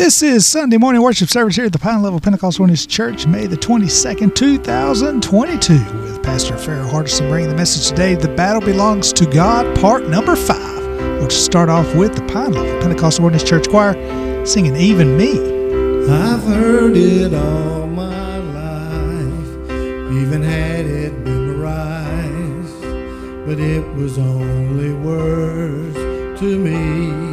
This is Sunday morning worship service here at the Pine Level Pentecostal Witness Church, May the 22nd, 2022, with Pastor Farrell Hardison bringing the message today, The Battle Belongs to God, part number five. We'll start off with the Pine Level Pentecostal Witness Church Choir singing Even Me. I've heard it all my life, even had it memorized, but it was only words to me.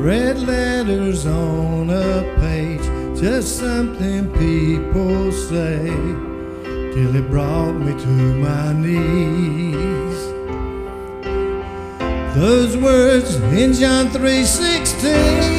Red letters on a page, just something people say. Till it brought me to my knees. Those words in John 3:16.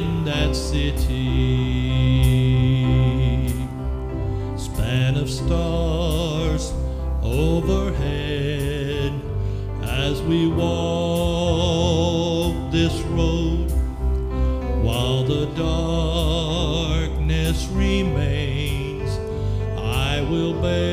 in that city. Span of stars overhead as we walk this road while the darkness remains. I will bear.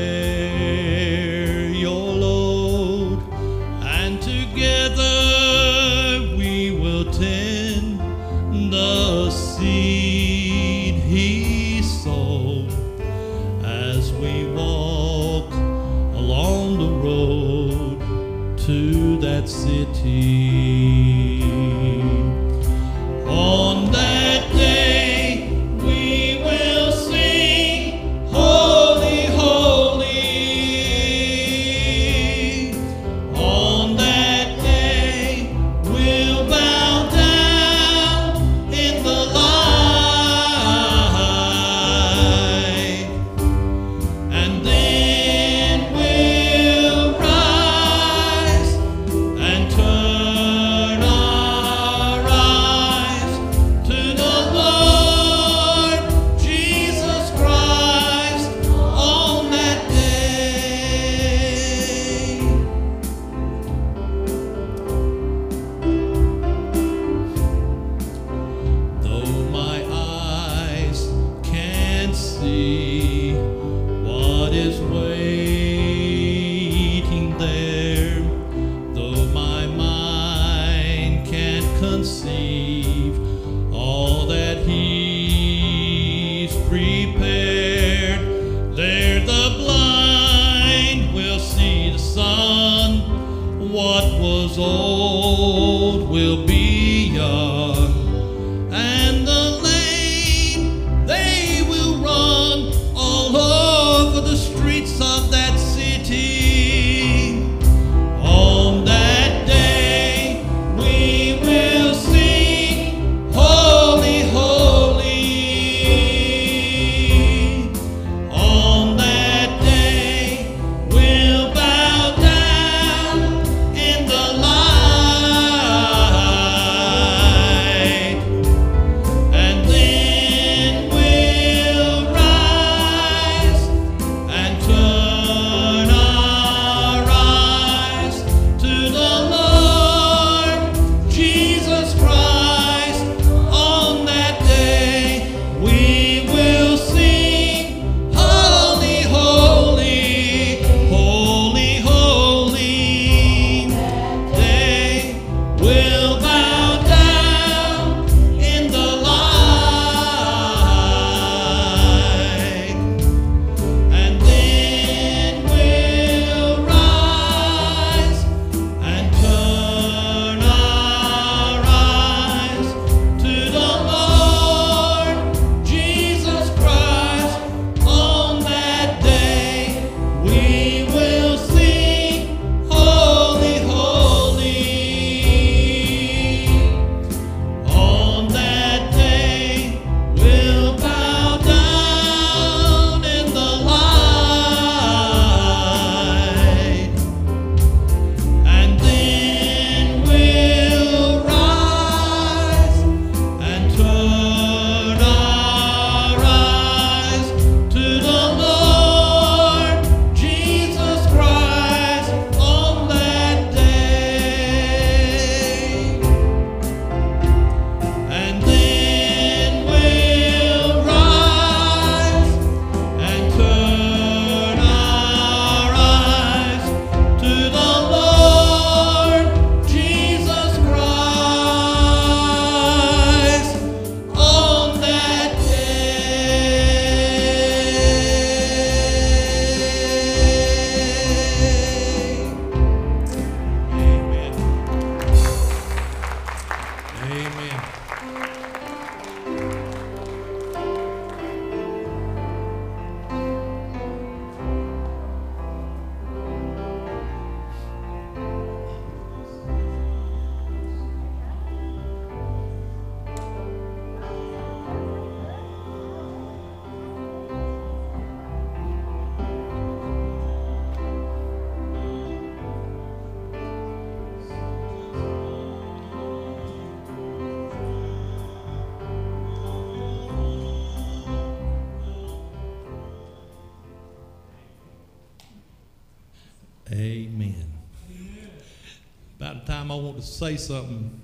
time I want to say something,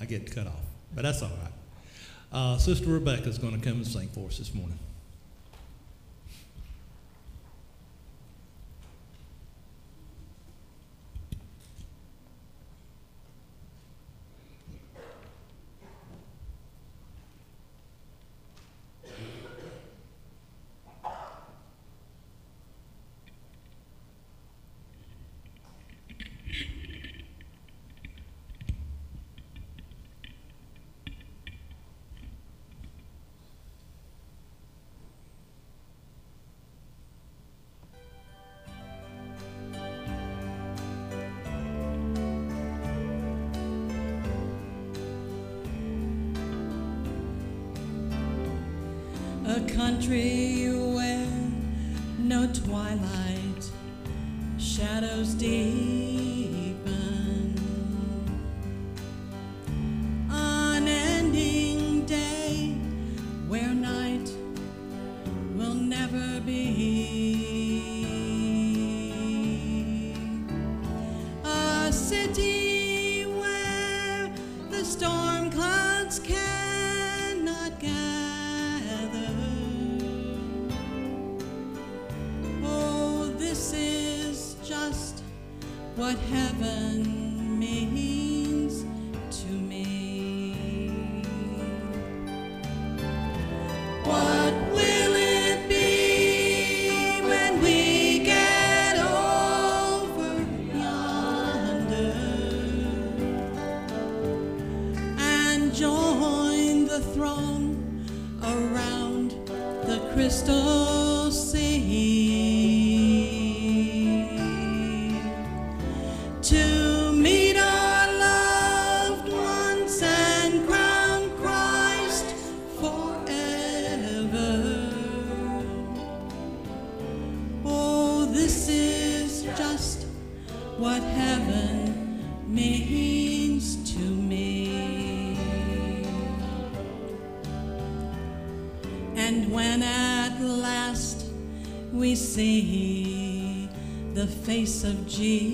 I get cut off. But that's all right. Uh, Sister Rebecca is going to come and sing for us this morning. Join the throng around the crystal of Jesus,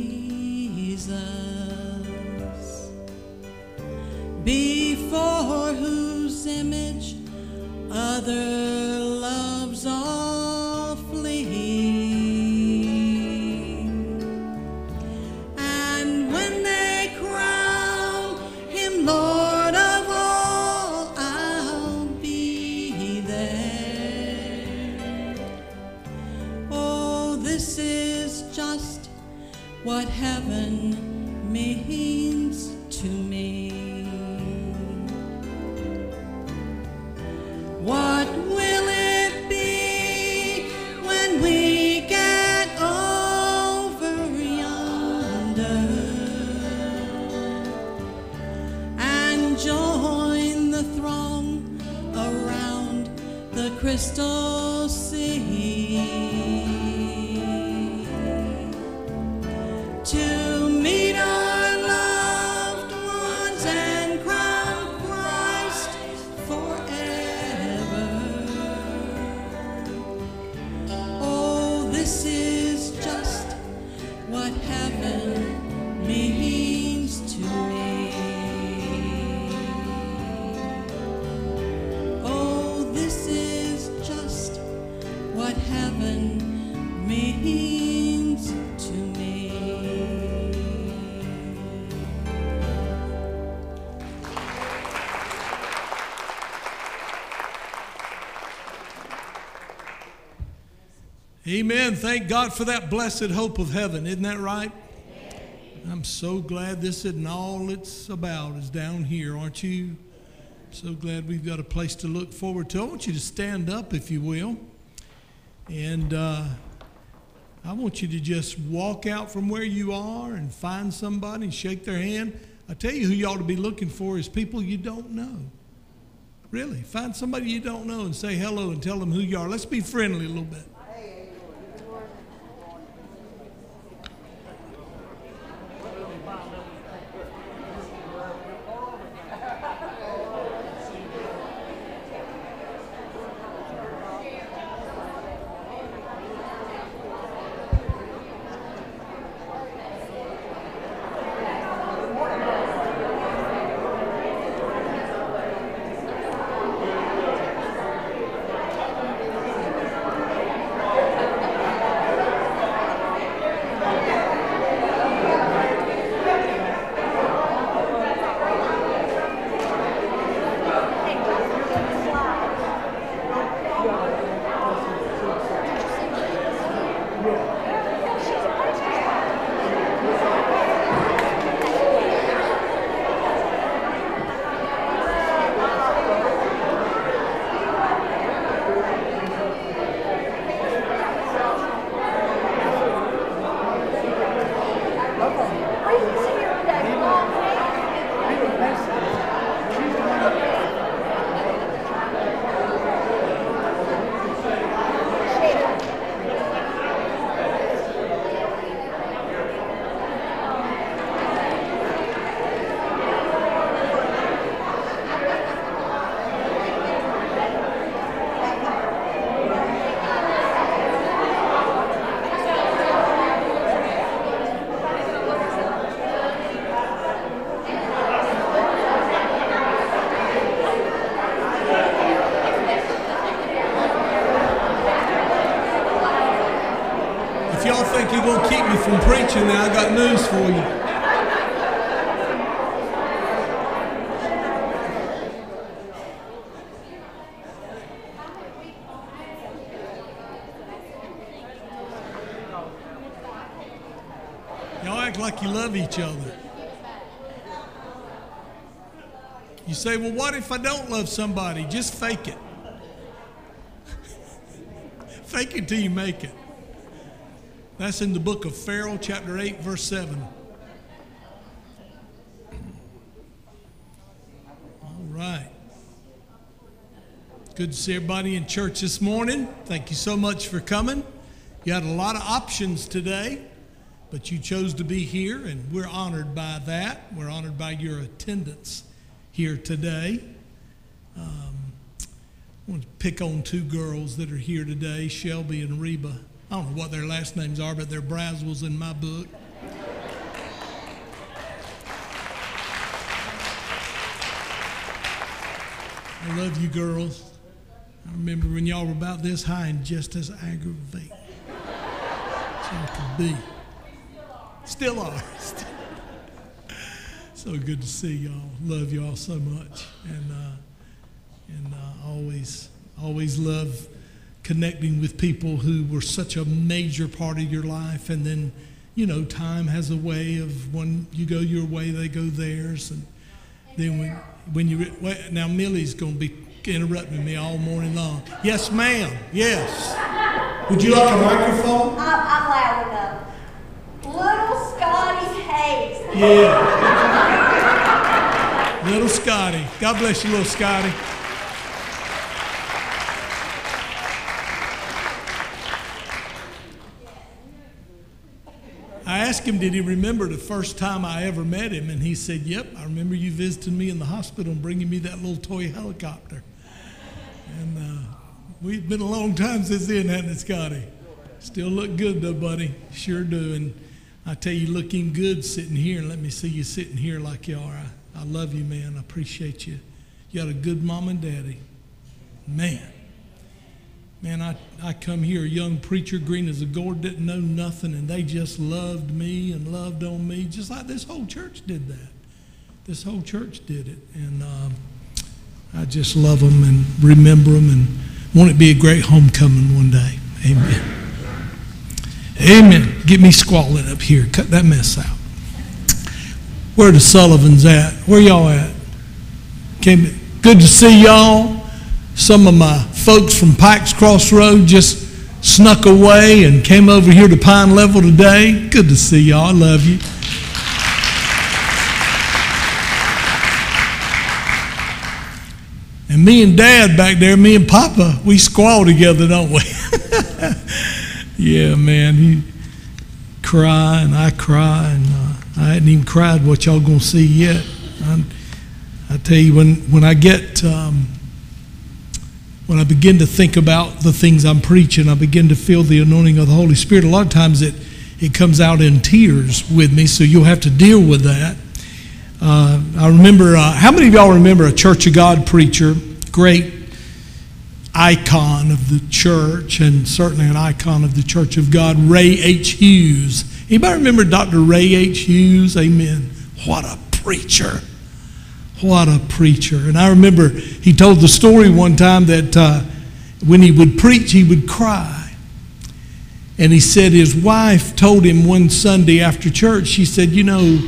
Amen. Thank God for that blessed hope of heaven. Isn't that right? I'm so glad this isn't all it's about is down here, aren't you? So glad we've got a place to look forward to. I want you to stand up, if you will. And uh, I want you to just walk out from where you are and find somebody and shake their hand. I tell you who you ought to be looking for is people you don't know. Really, find somebody you don't know and say hello and tell them who you are. Let's be friendly a little bit. Me from preaching now, I got news for you. Y'all act like you love each other. You say, well, what if I don't love somebody? Just fake it. fake it till you make it. That's in the book of Pharaoh, chapter 8, verse 7. All right. Good to see everybody in church this morning. Thank you so much for coming. You had a lot of options today, but you chose to be here, and we're honored by that. We're honored by your attendance here today. Um, I want to pick on two girls that are here today, Shelby and Reba. I don't know what their last names are, but they're Braswells in my book. I love you girls. I remember when y'all were about this high and just as aggravating as y'all could be. Still are. so good to see y'all. Love y'all so much, and uh, and uh, always always love connecting with people who were such a major part of your life, and then you know time has a way of when you go your way, they go theirs, and then when when you wait, now Millie's going to be interrupting me all morning long. Yes, ma'am. Yes. Would you like a microphone? I'm, I'm loud enough. Little Scotty Hayes. Yeah. little Scotty. God bless you, little Scotty. I asked him, did he remember the first time I ever met him? And he said, Yep, I remember you visiting me in the hospital and bringing me that little toy helicopter. And uh, we've been a long time since then, hasn't it, Scotty? Still look good, though, buddy. Sure do. And I tell you, looking good sitting here, and let me see you sitting here like you are. I, I love you, man. I appreciate you. You got a good mom and daddy. Man. Man, I, I come here, a young preacher, green as a gourd, didn't know nothing, and they just loved me and loved on me, just like this whole church did that. This whole church did it. And um, I just love them and remember them and want it be a great homecoming one day. Amen. Amen. Get me squalling up here. Cut that mess out. Where the Sullivans at? Where y'all at? Came, good to see y'all. Some of my folks from Pikes Crossroad just snuck away and came over here to Pine Level today. Good to see y'all. I love you. And me and Dad back there, me and Papa, we squall together, don't we? yeah, man. He cry and I cry, and uh, I hadn't even cried what y'all gonna see yet. I, I tell you, when when I get um, when I begin to think about the things I'm preaching, I begin to feel the anointing of the Holy Spirit. A lot of times it it comes out in tears with me, so you'll have to deal with that. Uh, I remember, uh, how many of y'all remember a Church of God preacher, great icon of the church, and certainly an icon of the Church of God, Ray H. Hughes? Anybody remember Dr. Ray H. Hughes? Amen. What a preacher. What a preacher. And I remember he told the story one time that uh, when he would preach, he would cry. And he said his wife told him one Sunday after church, she said, You know,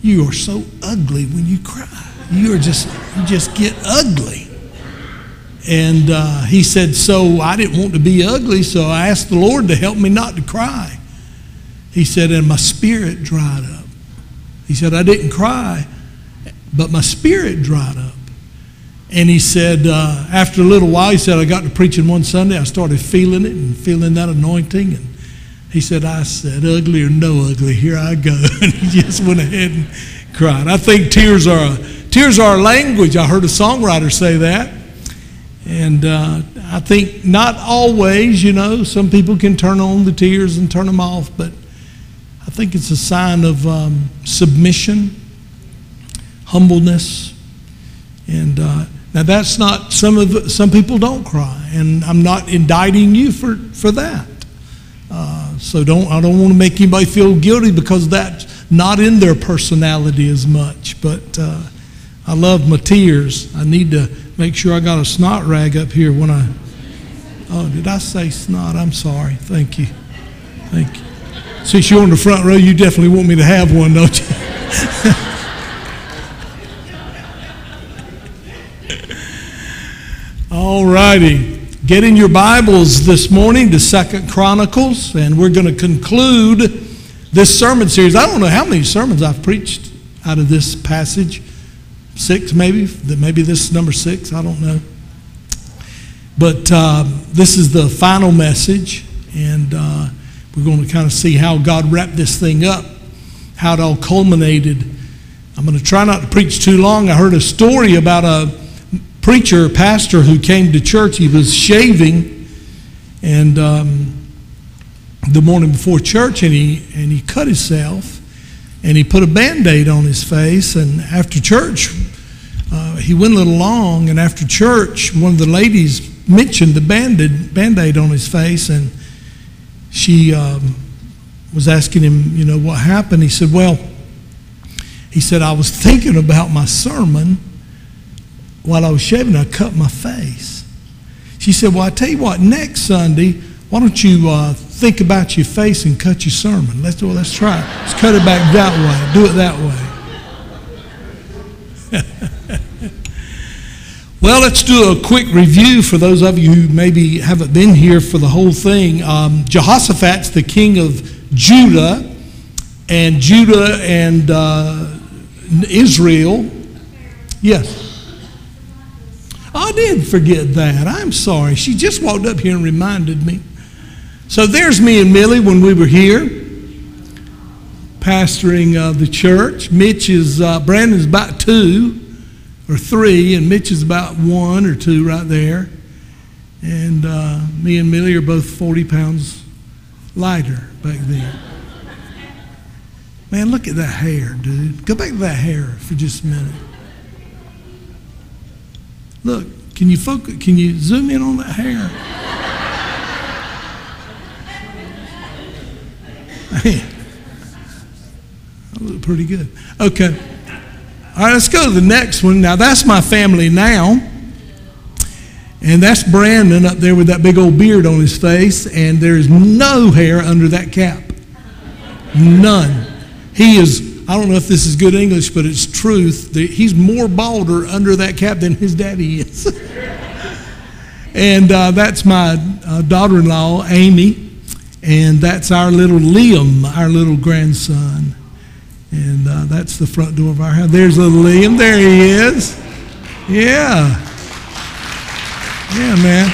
you are so ugly when you cry. You are just, you just get ugly. And uh, he said, So I didn't want to be ugly, so I asked the Lord to help me not to cry. He said, And my spirit dried up. He said, I didn't cry, but my spirit dried up. And he said, uh, after a little while, he said, I got to preaching one Sunday. I started feeling it and feeling that anointing. And he said, I said, ugly or no ugly, here I go. and he just went ahead and cried. I think tears are tears are a language. I heard a songwriter say that. And uh, I think not always, you know, some people can turn on the tears and turn them off, but I think it's a sign of um, submission, humbleness, and uh, now that's not some of some people don't cry, and I'm not indicting you for for that. Uh, so don't I don't want to make anybody feel guilty because that's not in their personality as much. But uh, I love my tears. I need to make sure I got a snot rag up here when I. Oh, did I say snot? I'm sorry. Thank you. Thank you. Since you're on the front row, you definitely want me to have one, don't you? All righty. Get in your Bibles this morning to Second Chronicles, and we're going to conclude this sermon series. I don't know how many sermons I've preached out of this passage. Six, maybe. Maybe this is number six. I don't know. But uh, this is the final message, and uh, we're going to kind of see how God wrapped this thing up, how it all culminated. I'm going to try not to preach too long. I heard a story about a preacher, pastor who came to church. He was shaving, and um, the morning before church, and he and he cut himself, and he put a band-aid on his face. And after church, uh, he went a little long, and after church, one of the ladies mentioned the band-aid, band-aid on his face, and she um, was asking him, you know, what happened. He said, well, he said, I was thinking about my sermon while I was shaving, I cut my face. She said, Well, I tell you what, next Sunday, why don't you uh, think about your face and cut your sermon? Let's, do well, let's try it. Let's cut it back that way. Do it that way. well, let's do a quick review for those of you who maybe haven't been here for the whole thing. Um, Jehoshaphat's the king of Judah, and Judah and uh, Israel. Yes. I did forget that. I'm sorry. She just walked up here and reminded me. So there's me and Millie when we were here, pastoring uh, the church. Mitch is, uh, Brandon's about two or three, and Mitch is about one or two right there. And uh, me and Millie are both 40 pounds lighter back then. Man, look at that hair, dude. Go back to that hair for just a minute. Look, can you focus? Can you zoom in on that hair? Man, I look pretty good. Okay. All right, let's go to the next one. Now, that's my family now. And that's Brandon up there with that big old beard on his face, and there's no hair under that cap. None. He is, I don't know if this is good English, but it's truth. He's more balder under that cap than his daddy is. and uh, that's my uh, daughter in law, Amy. And that's our little Liam, our little grandson. And uh, that's the front door of our house. There's little Liam. There he is. Yeah. Yeah, man.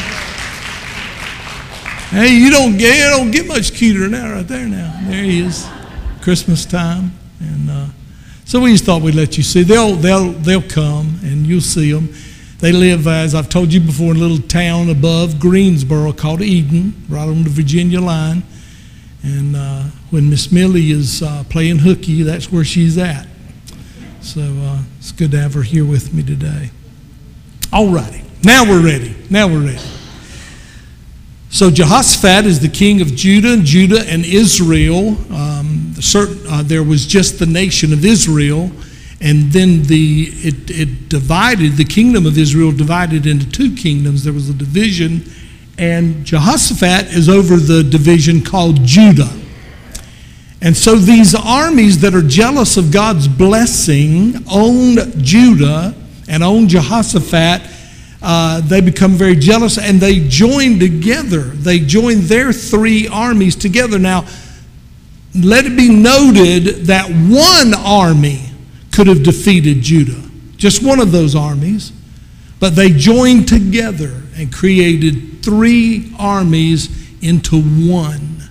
Hey, you don't get you don't get much cuter that right there now. There he is. Christmas time. And uh, so we just thought we'd let you see. They'll, they'll, they'll come and you'll see them. They live, as I've told you before, in a little town above Greensboro called Eden, right on the Virginia line. And uh, when Miss Millie is uh, playing hooky, that's where she's at. So uh, it's good to have her here with me today. All righty. Now we're ready. Now we're ready. So Jehoshaphat is the king of Judah, Judah and Israel. Um, certain, uh, there was just the nation of Israel, and then the it, it divided. The kingdom of Israel divided into two kingdoms. There was a division, and Jehoshaphat is over the division called Judah. And so these armies that are jealous of God's blessing own Judah and own Jehoshaphat uh, they become very jealous and they join together. They join their three armies together. Now, let it be noted that one army could have defeated Judah, just one of those armies, but they joined together and created three armies into one.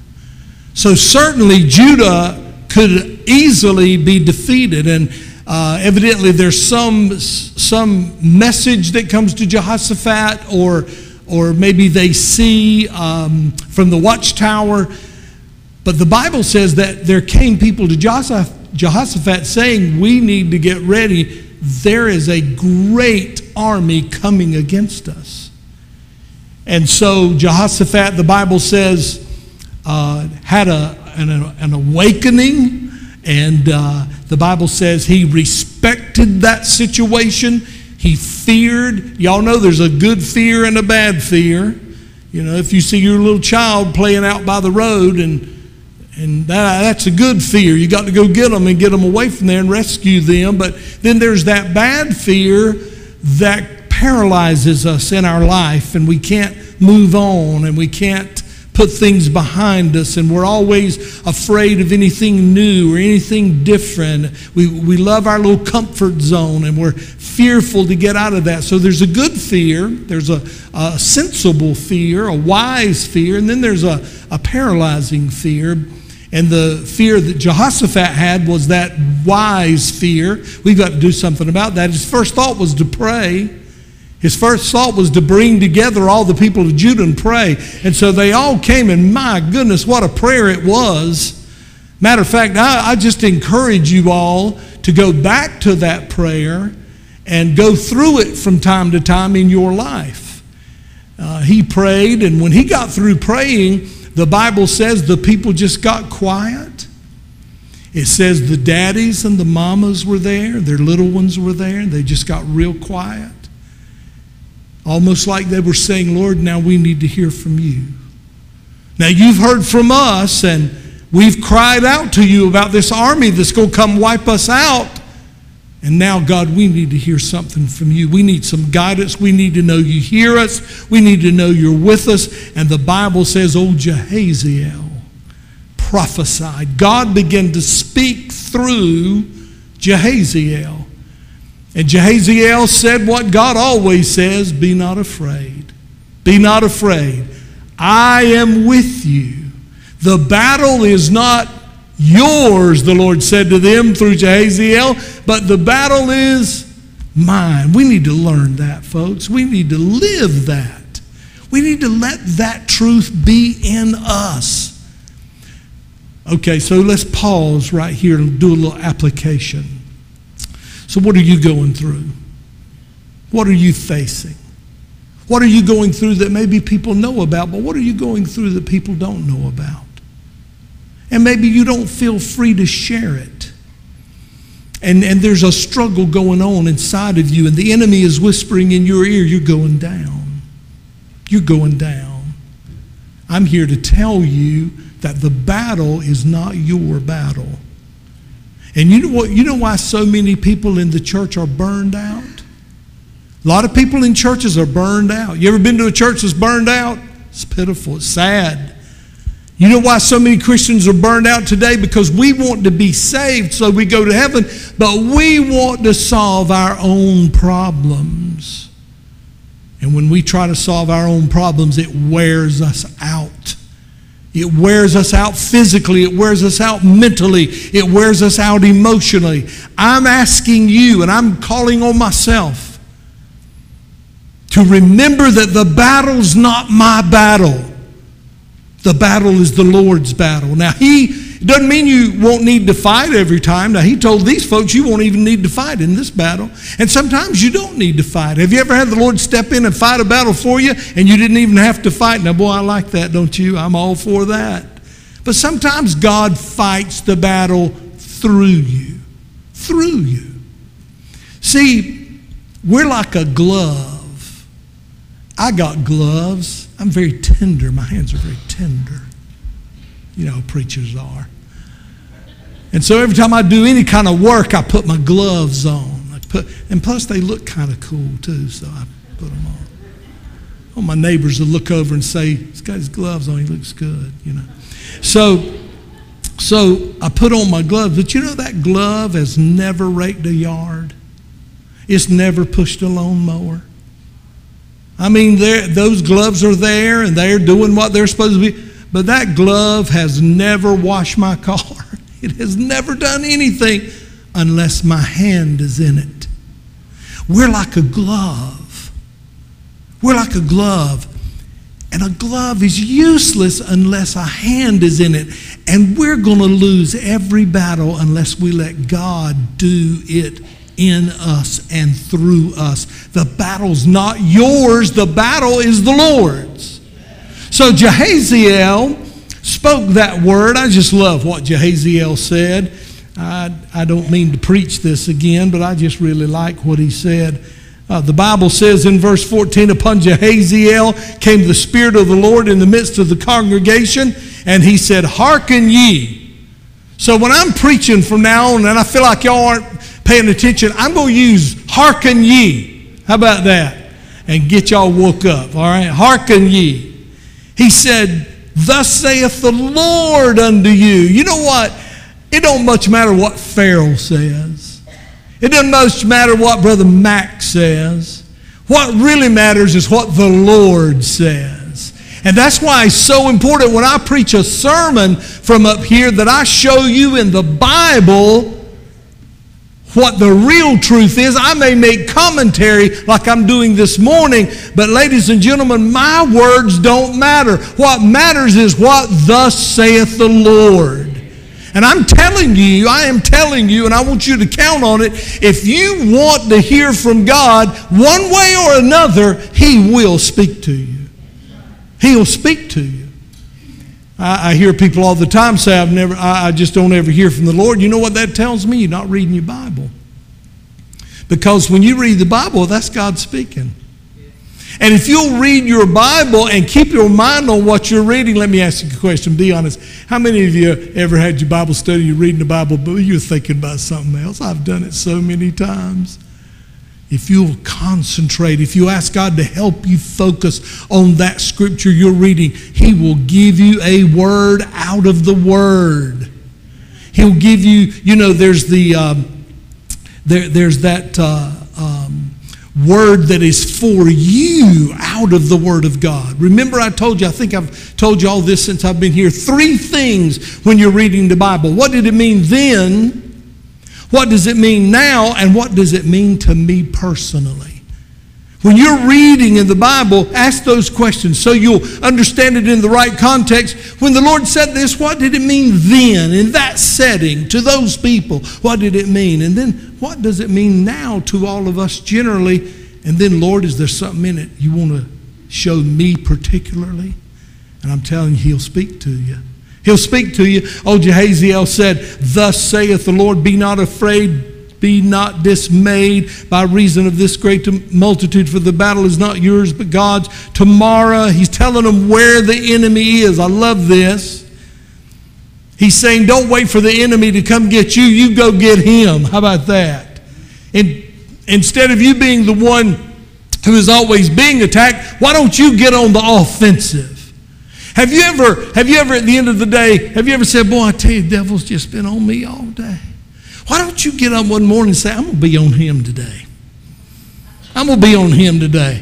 So, certainly, Judah could easily be defeated. And uh, evidently, there's some, some message that comes to Jehoshaphat, or, or maybe they see um, from the watchtower. But the Bible says that there came people to Jehoshaphat saying, We need to get ready. There is a great army coming against us. And so, Jehoshaphat, the Bible says, uh, had a, an, an awakening, and uh, the Bible says he respected that situation. He feared. Y'all know there's a good fear and a bad fear. You know, if you see your little child playing out by the road and and that, that's a good fear. You got to go get them and get them away from there and rescue them. But then there's that bad fear that paralyzes us in our life, and we can't move on, and we can't put things behind us, and we're always afraid of anything new or anything different. We, we love our little comfort zone, and we're fearful to get out of that. So there's a good fear, there's a, a sensible fear, a wise fear, and then there's a, a paralyzing fear. And the fear that Jehoshaphat had was that wise fear. We've got to do something about that. His first thought was to pray. His first thought was to bring together all the people of Judah and pray. And so they all came, and my goodness, what a prayer it was. Matter of fact, I, I just encourage you all to go back to that prayer and go through it from time to time in your life. Uh, he prayed, and when he got through praying, the Bible says the people just got quiet. It says the daddies and the mamas were there, their little ones were there, and they just got real quiet. Almost like they were saying, Lord, now we need to hear from you. Now you've heard from us, and we've cried out to you about this army that's going to come wipe us out. And now, God, we need to hear something from you. We need some guidance. We need to know you hear us. We need to know you're with us. And the Bible says, old Jahaziel prophesied. God began to speak through Jahaziel. And Jahaziel said what God always says be not afraid. Be not afraid. I am with you. The battle is not yours, the Lord said to them through Jahaziel, but the battle is mine. We need to learn that, folks. We need to live that. We need to let that truth be in us. Okay, so let's pause right here and do a little application. So, what are you going through? What are you facing? What are you going through that maybe people know about, but what are you going through that people don't know about? And maybe you don't feel free to share it. And, and there's a struggle going on inside of you, and the enemy is whispering in your ear, You're going down. You're going down. I'm here to tell you that the battle is not your battle. And you know what? You know why so many people in the church are burned out? A lot of people in churches are burned out. You ever been to a church that's burned out? It's pitiful. It's sad. You know why so many Christians are burned out today? Because we want to be saved so we go to heaven, but we want to solve our own problems. And when we try to solve our own problems, it wears us out. It wears us out physically. It wears us out mentally. It wears us out emotionally. I'm asking you, and I'm calling on myself, to remember that the battle's not my battle. The battle is the Lord's battle. Now, He doesn't mean you won't need to fight every time. Now, He told these folks you won't even need to fight in this battle. And sometimes you don't need to fight. Have you ever had the Lord step in and fight a battle for you and you didn't even have to fight? Now, boy, I like that, don't you? I'm all for that. But sometimes God fights the battle through you. Through you. See, we're like a glove. I got gloves. I'm very tender. My hands are very tender. You know, preachers are. And so every time I do any kind of work, I put my gloves on. I put, and plus, they look kind of cool too, so I put them on. Well, my neighbors will look over and say, "He's got his gloves on. He looks good," you know. So, so I put on my gloves. But you know that glove has never raked a yard. It's never pushed a lawnmower. I mean, those gloves are there and they're doing what they're supposed to be. But that glove has never washed my car. It has never done anything unless my hand is in it. We're like a glove. We're like a glove. And a glove is useless unless a hand is in it. And we're going to lose every battle unless we let God do it in us and through us. The battle's not yours, the battle is the Lord's. So Jahaziel spoke that word. I just love what Jahaziel said. I, I don't mean to preach this again, but I just really like what he said. Uh, the Bible says in verse 14, Upon Jahaziel came the Spirit of the Lord in the midst of the congregation, and he said, Hearken ye. So when I'm preaching from now on, and I feel like y'all aren't paying attention, I'm going to use hearken ye. How about that? And get y'all woke up, all right? Hearken ye. He said, Thus saith the Lord unto you. You know what? It don't much matter what Pharaoh says. It doesn't much matter what Brother Mac says. What really matters is what the Lord says. And that's why it's so important when I preach a sermon from up here that I show you in the Bible what the real truth is. I may make commentary like I'm doing this morning, but ladies and gentlemen, my words don't matter. What matters is what thus saith the Lord. And I'm telling you, I am telling you, and I want you to count on it. If you want to hear from God one way or another, He will speak to you. He'll speak to you. I, I hear people all the time say, I've never, I, I just don't ever hear from the Lord. You know what that tells me? You're not reading your Bible. Because when you read the Bible, that's God speaking. And if you'll read your Bible and keep your mind on what you're reading, let me ask you a question. Be honest. How many of you ever had your Bible study, you're reading the Bible, but you're thinking about something else? I've done it so many times. If you'll concentrate, if you ask God to help you focus on that scripture you're reading, He will give you a word out of the word. He'll give you, you know, there's the, um, there, there's that uh, um, word that is for you out of the Word of God. Remember, I told you, I think I've told you all this since I've been here. Three things when you're reading the Bible. What did it mean then? What does it mean now? And what does it mean to me personally? When you're reading in the Bible, ask those questions so you'll understand it in the right context. When the Lord said this, what did it mean then, in that setting, to those people? What did it mean? And then, what does it mean now to all of us generally? And then, Lord, is there something in it you want to show me particularly? And I'm telling you, He'll speak to you. He'll speak to you. Oh, Jahaziel said, Thus saith the Lord, be not afraid, be not dismayed by reason of this great multitude, for the battle is not yours but God's. Tomorrow, he's telling them where the enemy is. I love this. He's saying, Don't wait for the enemy to come get you, you go get him. How about that? And instead of you being the one who is always being attacked, why don't you get on the offensive? Have you ever, have you ever at the end of the day, have you ever said, Boy, I tell you, the devil's just been on me all day? Why don't you get up one morning and say, I'm going to be on him today? I'm going to be on him today.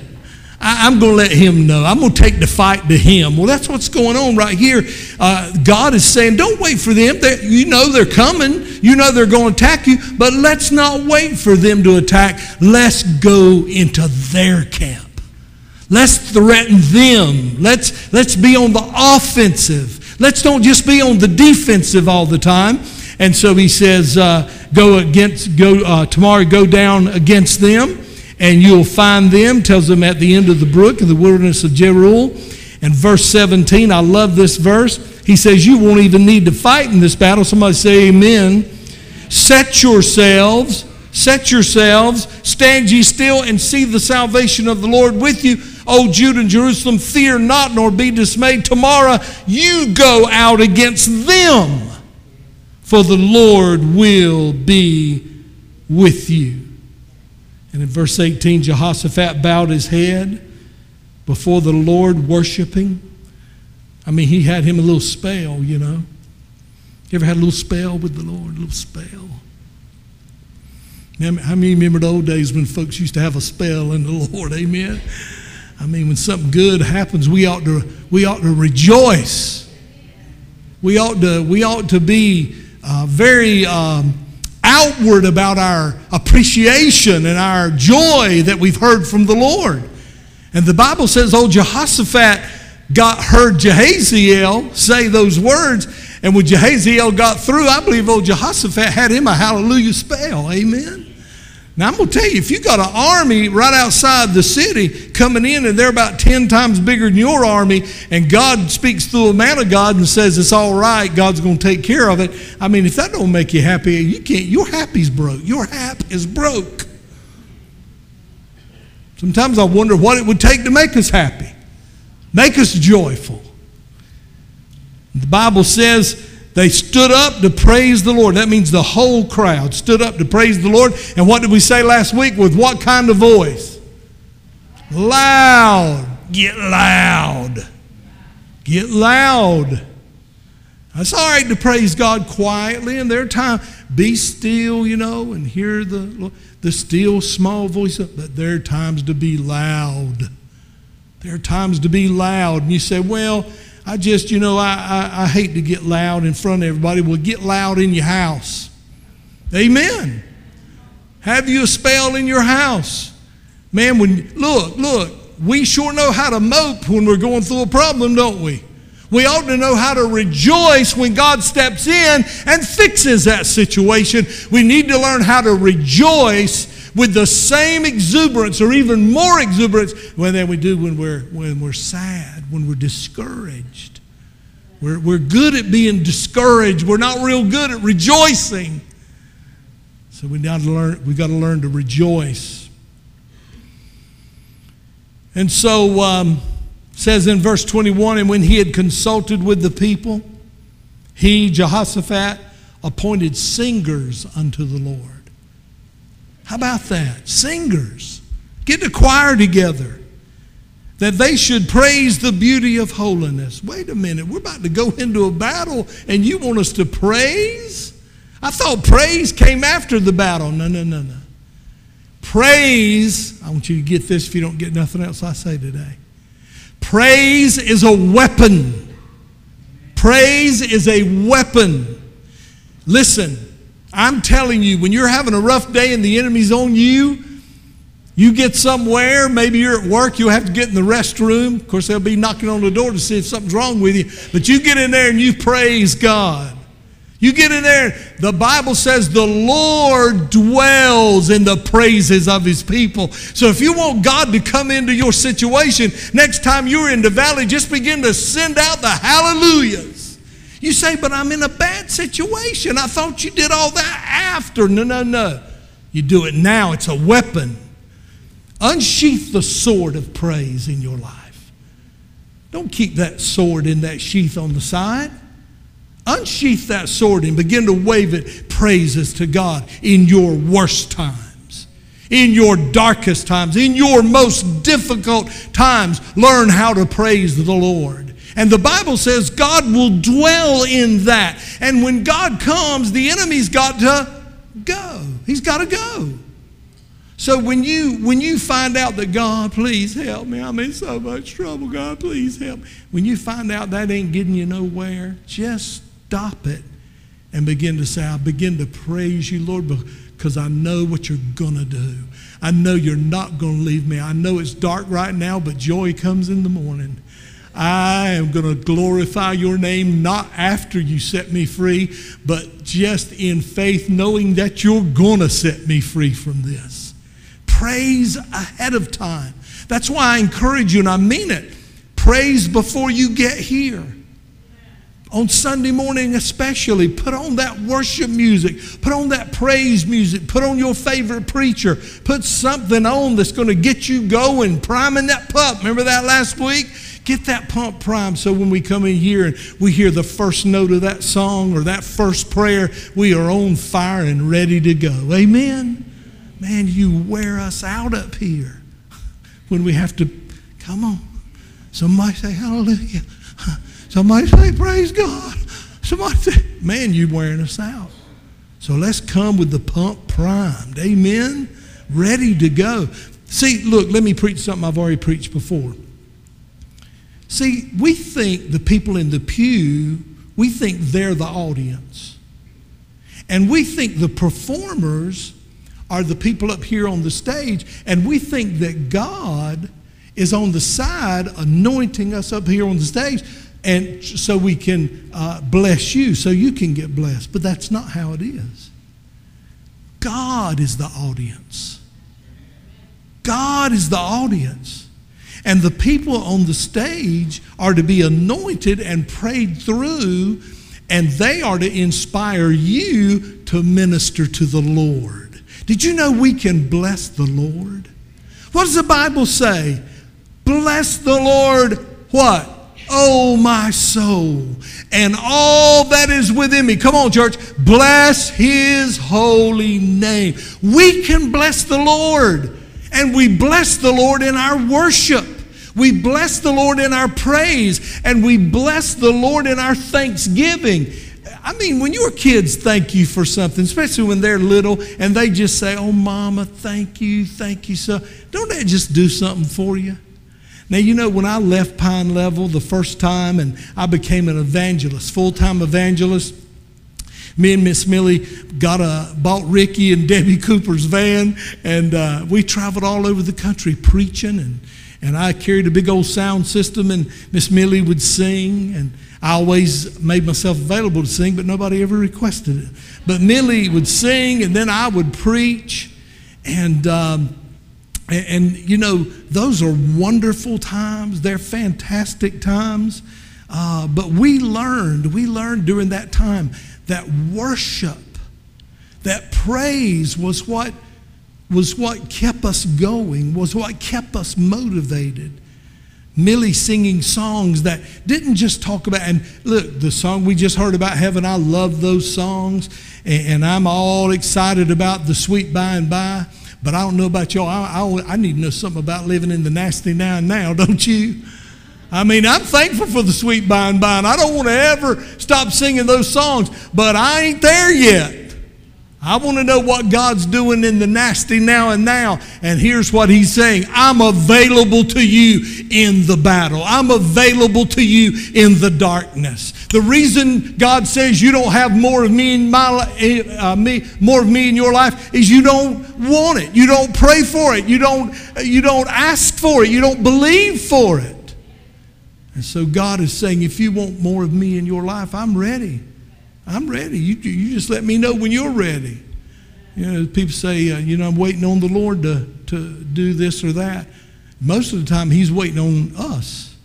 I, am going to let him know. I'm going to take the fight to him. Well, that's what's going on right here. Uh, God is saying, don't wait for them. They're, you know they're coming. You know they're going to attack you, but let's not wait for them to attack. Let's go into their camp. Let's threaten them. Let's, let's be on the offensive. Let's don't just be on the defensive all the time. And so he says, uh, go against, go uh, tomorrow, go down against them, and you'll find them. Tells them at the end of the brook in the wilderness of Jeruel. And verse 17, I love this verse. He says, You won't even need to fight in this battle. Somebody say, Amen. Set yourselves, set yourselves, stand ye still and see the salvation of the Lord with you. O Judah and Jerusalem, fear not nor be dismayed. Tomorrow you go out against them for the Lord will be with you. And in verse 18, Jehoshaphat bowed his head before the Lord, worshiping. I mean, he had him a little spell, you know. You ever had a little spell with the Lord? A little spell. How many remember the old days when folks used to have a spell in the Lord? Amen. I mean, when something good happens, we ought to we ought to rejoice. We ought to we ought to be uh, very um, outward about our appreciation and our joy that we've heard from the Lord. And the Bible says, old Jehoshaphat got heard Jahaziel say those words. And when Jahaziel got through, I believe old Jehoshaphat had him a hallelujah spell. Amen. Now, I'm going to tell you, if you got an army right outside the city coming in and they're about 10 times bigger than your army, and God speaks through a man of God and says it's all right, God's going to take care of it. I mean, if that don't make you happy, you can't, your happy's broke. Your hap is broke. Sometimes I wonder what it would take to make us happy, make us joyful. The Bible says they stood up to praise the Lord. That means the whole crowd stood up to praise the Lord. And what did we say last week? With what kind of voice? Loud. Get loud. Get loud. It's all right to praise God quietly, and there are times, be still, you know, and hear the, the still small voice. But there are times to be loud. There are times to be loud. And you say, well, I just, you know, I, I, I hate to get loud in front of everybody. Well, get loud in your house. Amen. Have you a spell in your house? Man, when look, look, we sure know how to mope when we're going through a problem, don't we? We ought to know how to rejoice when God steps in and fixes that situation. We need to learn how to rejoice with the same exuberance or even more exuberance than we do when we're, when we're sad, when we're discouraged. We're, we're good at being discouraged. We're not real good at rejoicing. So we to learn, we've got to learn to rejoice. And so um, says in verse 21, and when he had consulted with the people, he, Jehoshaphat, appointed singers unto the Lord. How about that? Singers. Get the choir together. That they should praise the beauty of holiness. Wait a minute, we're about to go into a battle and you want us to praise? I thought praise came after the battle. No, no, no, no. Praise, I want you to get this if you don't get nothing else I say today. Praise is a weapon. Praise is a weapon. Listen, I'm telling you, when you're having a rough day and the enemy's on you, you get somewhere, maybe you're at work, you'll have to get in the restroom. Of course, they'll be knocking on the door to see if something's wrong with you. But you get in there and you praise God. You get in there, the Bible says the Lord dwells in the praises of his people. So if you want God to come into your situation, next time you're in the valley, just begin to send out the hallelujahs. You say, but I'm in a bad situation. I thought you did all that after. No, no, no. You do it now. It's a weapon. Unsheath the sword of praise in your life. Don't keep that sword in that sheath on the side. Unsheath that sword and begin to wave it praises to God in your worst times, in your darkest times, in your most difficult times. Learn how to praise the Lord. And the Bible says God will dwell in that. And when God comes, the enemy's got to go. He's got to go. So when you when you find out that God, please help me, I'm in so much trouble. God, please help. When you find out that ain't getting you nowhere, just stop it and begin to say, I begin to praise you, Lord, because I know what you're to do. I know you're not to leave me. I know it's dark right now, but joy comes in the morning. I am going to glorify your name not after you set me free, but just in faith, knowing that you're going to set me free from this. Praise ahead of time. That's why I encourage you, and I mean it. Praise before you get here on Sunday morning, especially, put on that worship music, put on that praise music, put on your favorite preacher, put something on that's going to get you going, priming that pump. Remember that last week? Get that pump primed so when we come in here and we hear the first note of that song or that first prayer, we are on fire and ready to go. Amen? Man, you wear us out up here when we have to, come on. Somebody say hallelujah. Somebody say, Praise God. Somebody say, Man, you're wearing us out. So let's come with the pump primed. Amen. Ready to go. See, look, let me preach something I've already preached before. See, we think the people in the pew, we think they're the audience. And we think the performers are the people up here on the stage. And we think that God is on the side anointing us up here on the stage and so we can uh, bless you so you can get blessed. But that's not how it is. God is the audience. God is the audience. And the people on the stage are to be anointed and prayed through, and they are to inspire you to minister to the Lord. Did you know we can bless the Lord? What does the Bible say? Bless the Lord, what? Oh, my soul, and all that is within me. Come on, church. Bless his holy name. We can bless the Lord, and we bless the Lord in our worship. We bless the Lord in our praise, and we bless the Lord in our thanksgiving. I mean, when your kids thank you for something, especially when they're little and they just say, Oh, mama, thank you, thank you so, don't that just do something for you? Now, you know, when I left Pine Level the first time and I became an evangelist, full time evangelist, me and Miss Millie got a bought Ricky and Debbie Cooper's van, and uh, we traveled all over the country preaching. And and I carried a big old sound system, and Miss Millie would sing, and I always made myself available to sing, but nobody ever requested it. But Millie would sing, and then I would preach, and. Um, and, and, you know, those are wonderful times. They're fantastic times. Uh, but we learned, we learned during that time that worship, that praise was what was what kept us going, was what kept us motivated. Millie singing songs that didn't just talk about, and look, the song we just heard about heaven, I love those songs, and, and I'm all excited about the sweet by and by. But I don't know about y'all. I, I, I, need to know something about living in the nasty now and now, don't you? I mean, I'm thankful for the sweet by and by, and I don't want to ever stop singing those songs, but I ain't there yet. I want to know what God's doing in the nasty now and now. And here's what He's saying I'm available to you in the battle, I'm available to you in the darkness. The reason God says you don't have more of me in my uh, me more of me in your life is you don't want it. You don't pray for it. You don't you don't ask for it. You don't believe for it. And so God is saying if you want more of me in your life, I'm ready. I'm ready. You, you just let me know when you're ready. You know, people say, uh, you know, I'm waiting on the Lord to, to do this or that. Most of the time, He's waiting on us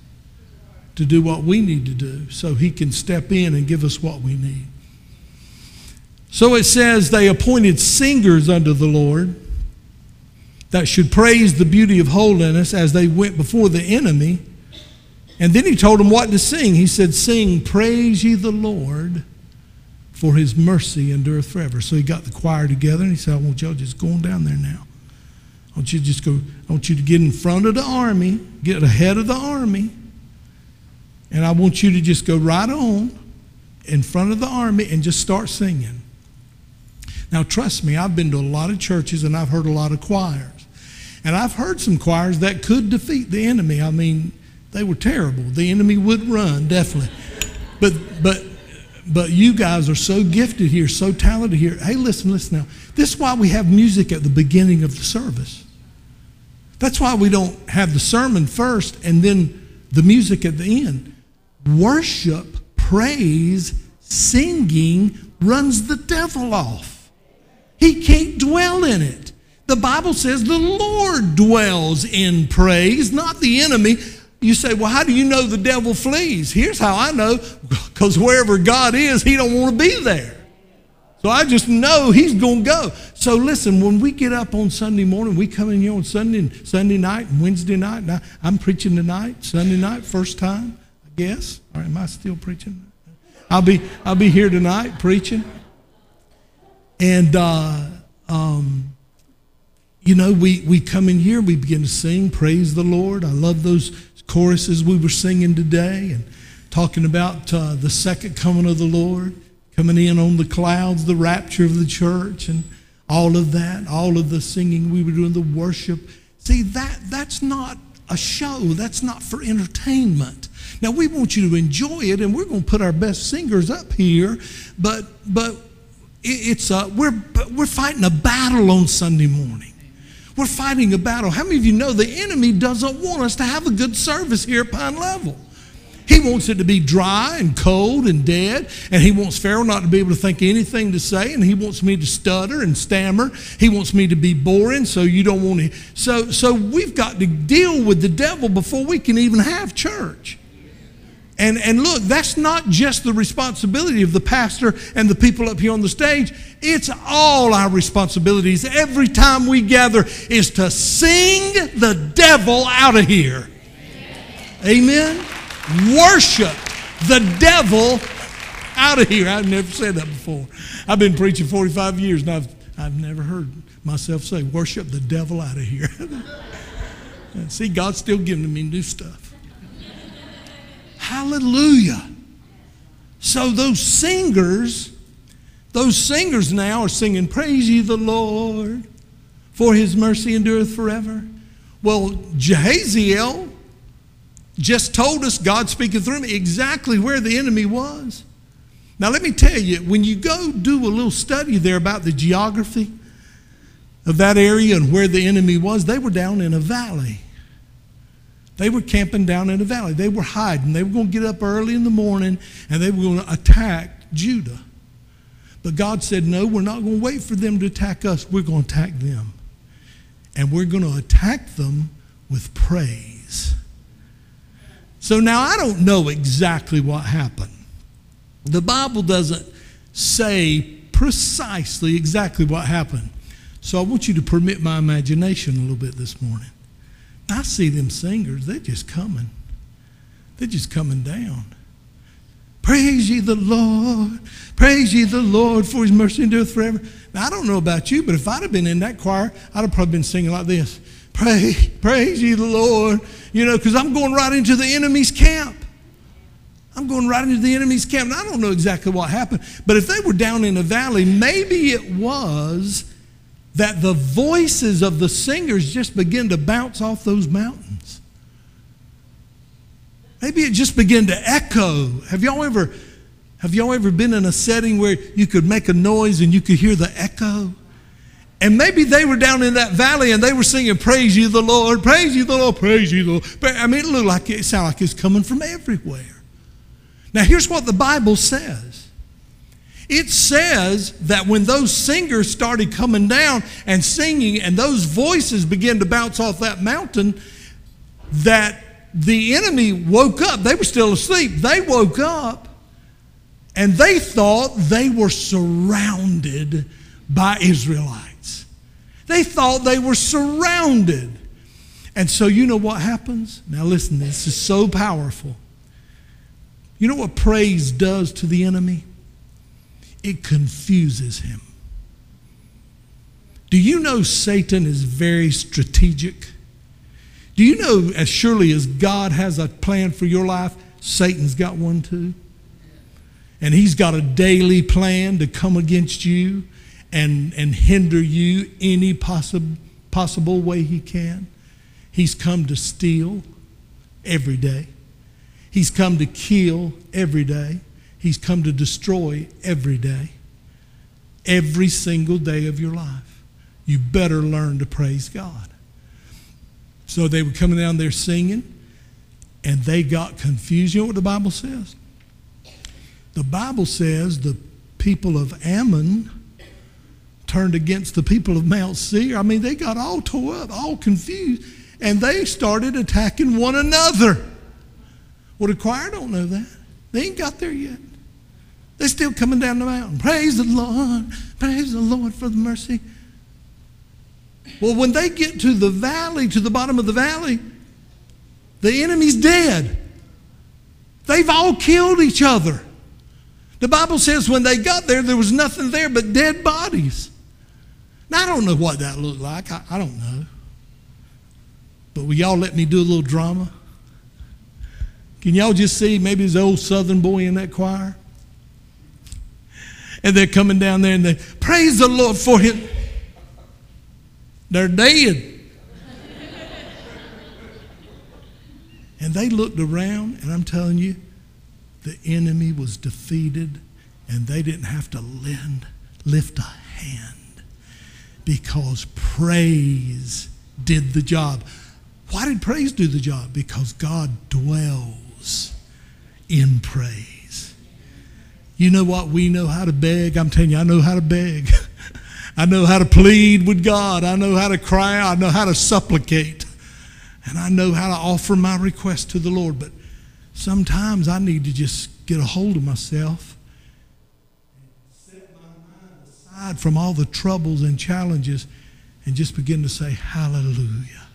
to do what we need to do so He can step in and give us what we need. So it says they appointed singers unto the Lord that should praise the beauty of holiness as they went before the enemy. And then he told them what to sing. He said, Sing, praise ye the Lord for his mercy endureth forever. So he got the choir together and he said, I want y'all just going down there now. I want you to just go, I want you to get in front of the army, get ahead of the army, and I want you to just go right on in front of the army and just start singing. Now, trust me, I've been to a lot of churches and I've heard a lot of choirs. And I've heard some choirs that could defeat the enemy. I mean, they were terrible. The enemy would run, definitely. But, but but you guys are so gifted here, so talented here. Hey, listen, listen now. This is why we have music at the beginning of the service. That's why we don't have the sermon first and then the music at the end. Worship, praise, singing runs the devil off. He can't dwell in it. The Bible says the Lord dwells in praise, not the enemy. You say, well, how do you know the devil flees? Here's how I know, because wherever God is, he don't want to be there. So I just know he's going to go. So listen, when we get up on Sunday morning, we come in here on Sunday, Sunday night and Wednesday night. Now, I'm preaching tonight, Sunday night, first time, I guess. Or am I still preaching? I'll be, I'll be here tonight preaching. And, uh, um, you know, we, we come in here, we begin to sing, praise the Lord. I love those choruses we were singing today and talking about uh, the second coming of the Lord, coming in on the clouds, the rapture of the church, and all of that, all of the singing we were doing, the worship. See, that, that's not a show, that's not for entertainment. Now, we want you to enjoy it, and we're going to put our best singers up here, but, but it's uh, we're, we're fighting a battle on Sunday morning. We're fighting a battle. How many of you know the enemy doesn't want us to have a good service here at Pine Level? He wants it to be dry and cold and dead, and he wants Pharaoh not to be able to think anything to say, and he wants me to stutter and stammer. He wants me to be boring, so you don't want to. So, so we've got to deal with the devil before we can even have church. And, and look, that's not just the responsibility of the pastor and the people up here on the stage. It's all our responsibilities every time we gather is to sing the devil out of here. Amen. Worship the devil out of here. I've never said that before. I've been preaching 45 years and I've, I've never heard myself say, worship the devil out of here. See, God's still giving me new stuff. Hallelujah. So those singers, those singers now are singing, Praise ye the Lord, for his mercy endureth forever. Well, Jahaziel just told us, God speaking through him, exactly where the enemy was. Now, let me tell you, when you go do a little study there about the geography of that area and where the enemy was, they were down in a valley. They were camping down in a valley. They were hiding. They were going to get up early in the morning and they were going to attack Judah. But God said, No, we're not going to wait for them to attack us. We're going to attack them. And we're going to attack them with praise. So now I don't know exactly what happened. The Bible doesn't say precisely exactly what happened. So I want you to permit my imagination a little bit this morning. I see them singers, they're just coming. They're just coming down. Praise ye the Lord. Praise ye the Lord for his mercy endureth forever. Now, I don't know about you, but if I'd have been in that choir, I'd have probably been singing like this. Praise, praise ye the Lord. You know, because I'm going right into the enemy's camp. I'm going right into the enemy's camp. And I don't know exactly what happened, but if they were down in a valley, maybe it was that the voices of the singers just begin to bounce off those mountains. Maybe it just began to echo. Have y'all ever have y'all ever been in a setting where you could make a noise and you could hear the echo? And maybe they were down in that valley and they were singing, Praise you, the Lord, praise you, the Lord, praise you, the Lord. I mean, it looked like it sounded like it's coming from everywhere. Now, here's what the Bible says it says that when those singers started coming down and singing, and those voices began to bounce off that mountain, that the enemy woke up. They were still asleep. They woke up and they thought they were surrounded by Israelites. They thought they were surrounded. And so, you know what happens? Now, listen, this is so powerful. You know what praise does to the enemy? It confuses him. Do you know Satan is very strategic? Do you know, as surely as God has a plan for your life, Satan's got one too? And he's got a daily plan to come against you and, and hinder you any possible, possible way he can. He's come to steal every day. He's come to kill every day. He's come to destroy every day. Every single day of your life. You better learn to praise God. So they were coming down there singing, and they got confused. You know what the Bible says? The Bible says the people of Ammon turned against the people of Mount Seir. I mean, they got all tore up, all confused, and they started attacking one another. Well, the choir don't know that. They ain't got there yet. They're still coming down the mountain. Praise the Lord. Praise the Lord for the mercy. Well, when they get to the valley, to the bottom of the valley, the enemy's dead. They've all killed each other. The Bible says when they got there, there was nothing there but dead bodies. Now, I don't know what that looked like. I, I don't know. But will y'all let me do a little drama? Can y'all just see maybe an old southern boy in that choir? And they're coming down there and they praise the Lord for him. They're dead. and they looked around, and I'm telling you, the enemy was defeated, and they didn't have to lend, lift a hand because praise did the job. Why did praise do the job? Because God dwells in praise. You know what? We know how to beg. I'm telling you, I know how to beg. I know how to plead with God. I know how to cry. I know how to supplicate. And I know how to offer my request to the Lord. But sometimes I need to just get a hold of myself set my mind aside from all the troubles and challenges and just begin to say, Hallelujah.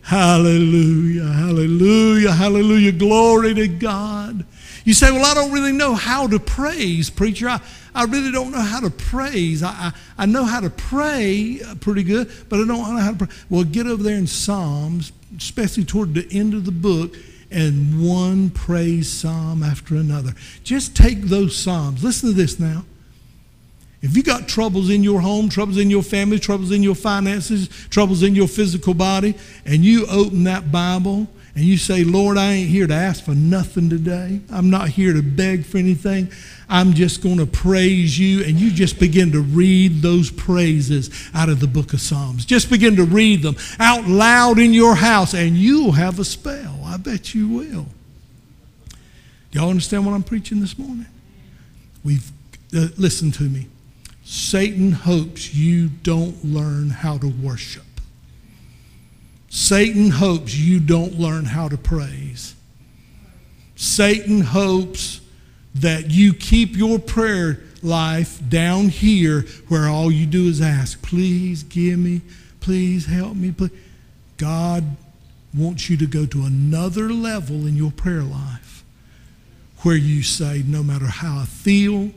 Hallelujah, hallelujah, hallelujah. Glory to God. You say, Well, I don't really know how to praise, preacher. I, I really don't know how to praise. I, I, I know how to pray uh, pretty good, but I don't know how to pray. Well, get over there in Psalms, especially toward the end of the book, and one praise psalm after another. Just take those psalms. Listen to this now. If you got troubles in your home, troubles in your family, troubles in your finances, troubles in your physical body, and you open that Bible and you say, Lord, I ain't here to ask for nothing today. I'm not here to beg for anything. I'm just going to praise you. And you just begin to read those praises out of the book of Psalms. Just begin to read them out loud in your house, and you'll have a spell. I bet you will. Do y'all understand what I'm preaching this morning? We've, uh, listen to me. Satan hopes you don't learn how to worship. Satan hopes you don't learn how to praise. Satan hopes that you keep your prayer life down here where all you do is ask, please give me, please help me. Please. God wants you to go to another level in your prayer life where you say, no matter how I feel,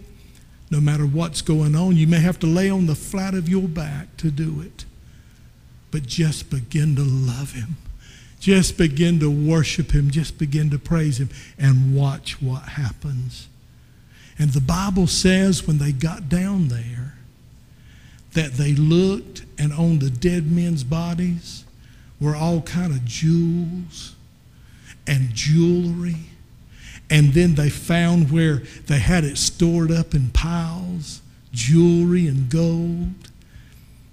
no matter what's going on, you may have to lay on the flat of your back to do it. But just begin to love him. Just begin to worship him. Just begin to praise him and watch what happens. And the Bible says when they got down there that they looked and on the dead men's bodies were all kind of jewels and jewelry. And then they found where they had it stored up in piles, jewelry and gold.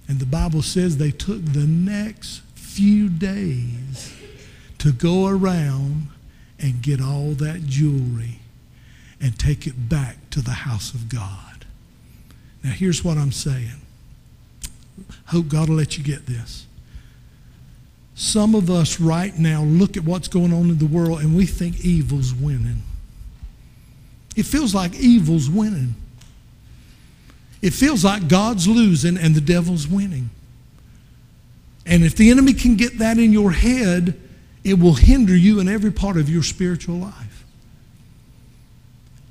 And the Bible says they took the next few days to go around and get all that jewelry and take it back to the house of God. Now, here's what I'm saying. Hope God will let you get this. Some of us right now look at what's going on in the world and we think evil's winning. It feels like evil's winning. It feels like God's losing and the devil's winning. And if the enemy can get that in your head, it will hinder you in every part of your spiritual life.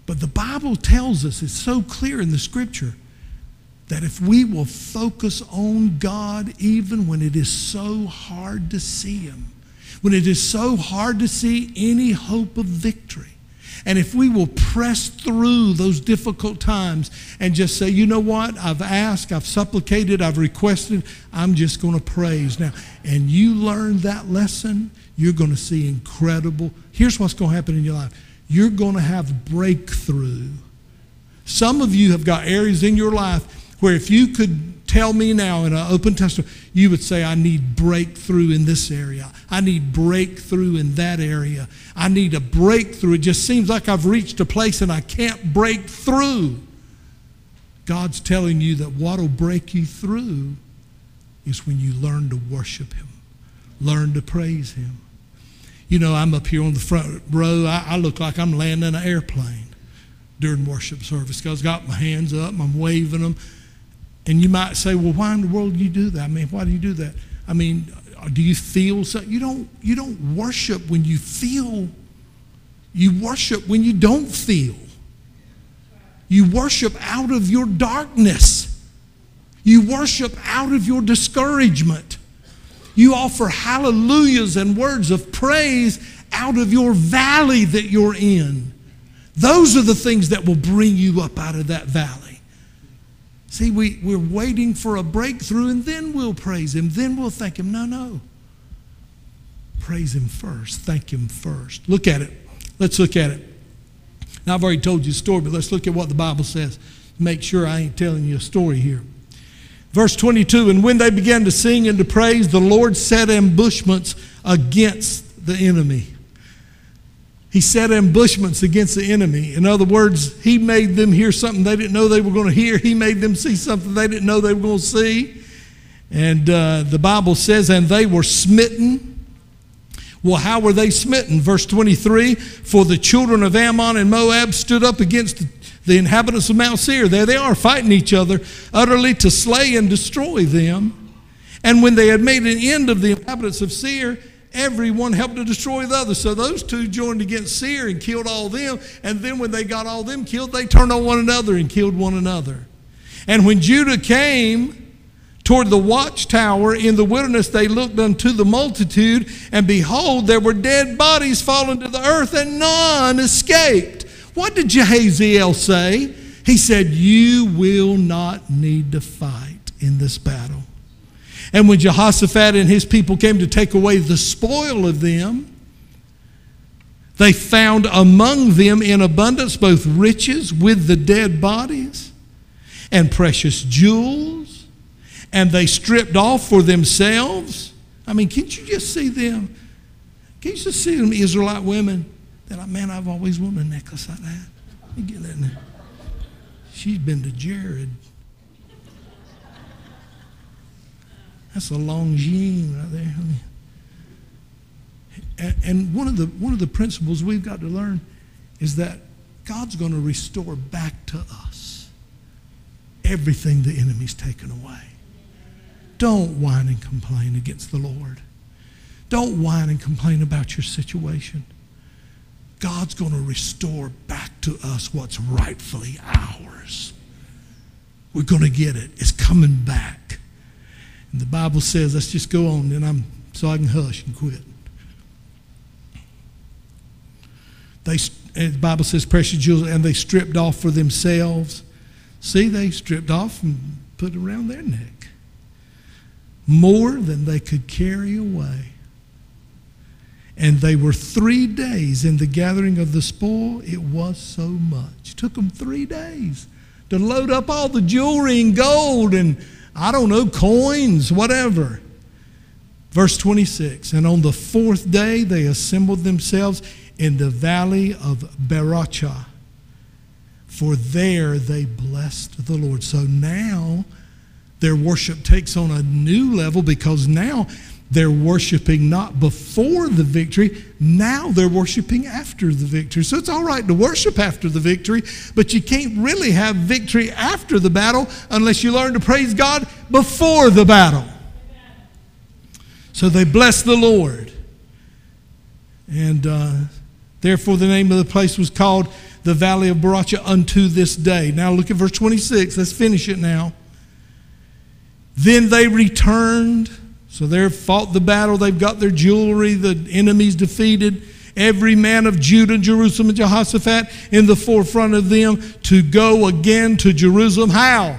But the Bible tells us, it's so clear in the scripture, that if we will focus on God even when it is so hard to see Him, when it is so hard to see any hope of victory, and if we will press through those difficult times and just say, you know what, I've asked, I've supplicated, I've requested, I'm just going to praise now. And you learn that lesson, you're going to see incredible. Here's what's going to happen in your life you're going to have breakthrough. Some of you have got areas in your life where if you could tell me now in an open testimony, you would say, I need breakthrough in this area. I need breakthrough in that area. I need a breakthrough. It just seems like I've reached a place and I can't break through. God's telling you that what will break you through is when you learn to worship Him, learn to praise Him. You know, I'm up here on the front row. I, I look like I'm landing an airplane during worship service because I've got my hands up, I'm waving them. And you might say, well, why in the world do you do that? I mean, why do you do that? I mean, do you feel so? You don't, you don't worship when you feel. You worship when you don't feel. You worship out of your darkness. You worship out of your discouragement. You offer hallelujahs and words of praise out of your valley that you're in. Those are the things that will bring you up out of that valley. See, we, we're waiting for a breakthrough and then we'll praise Him, then we'll thank Him. No, no. Praise Him first, thank Him first. Look at it. Let's look at it. Now, I've already told you a story, but let's look at what the Bible says. Make sure I ain't telling you a story here. Verse 22 And when they began to sing and to praise, the Lord set ambushments against the enemy. He set ambushments against the enemy. In other words, he made them hear something they didn't know they were going to hear. He made them see something they didn't know they were going to see. And uh, the Bible says, and they were smitten. Well, how were they smitten? Verse 23 For the children of Ammon and Moab stood up against the inhabitants of Mount Seir. There they are fighting each other, utterly to slay and destroy them. And when they had made an end of the inhabitants of Seir, everyone helped to destroy the other. So those two joined against Seir and killed all them. And then when they got all them killed, they turned on one another and killed one another. And when Judah came toward the watchtower in the wilderness, they looked unto the multitude, and behold, there were dead bodies fallen to the earth, and none escaped. What did Jahaziel say? He said, You will not need to fight in this battle. And when Jehoshaphat and his people came to take away the spoil of them, they found among them in abundance both riches with the dead bodies and precious jewels, and they stripped off for themselves. I mean, can't you just see them? Can't you just see them Israelite women? They're like, man, I've always wanted a necklace like that. Me get that. She's been to Jared. That's a long jean right there. honey. And, and one of the one of the principles we've got to learn is that God's going to restore back to us everything the enemy's taken away. Don't whine and complain against the Lord. Don't whine and complain about your situation. God's going to restore back to us what's rightfully ours. We're going to get it. It's coming back. And the Bible says, let's just go on, then I'm so I can hush and quit. They, and the Bible says, precious jewels, and they stripped off for themselves. See, they stripped off and put it around their neck. More than they could carry away. And they were three days in the gathering of the spoil. It was so much. It took them three days to load up all the jewelry and gold and, I don't know, coins, whatever. Verse 26 And on the fourth day they assembled themselves in the valley of Berachah, for there they blessed the Lord. So now their worship takes on a new level because now they're worshiping not before the victory, now they're worshiping after the victory. So it's all right to worship after the victory, but you can't really have victory after the battle unless you learn to praise God before the battle. So they bless the Lord. And uh, therefore, the name of the place was called the Valley of Berachah unto this day. Now, look at verse 26. Let's finish it now. Then they returned. So they've fought the battle. They've got their jewelry. The enemy's defeated. Every man of Judah, Jerusalem, and Jehoshaphat in the forefront of them to go again to Jerusalem. How?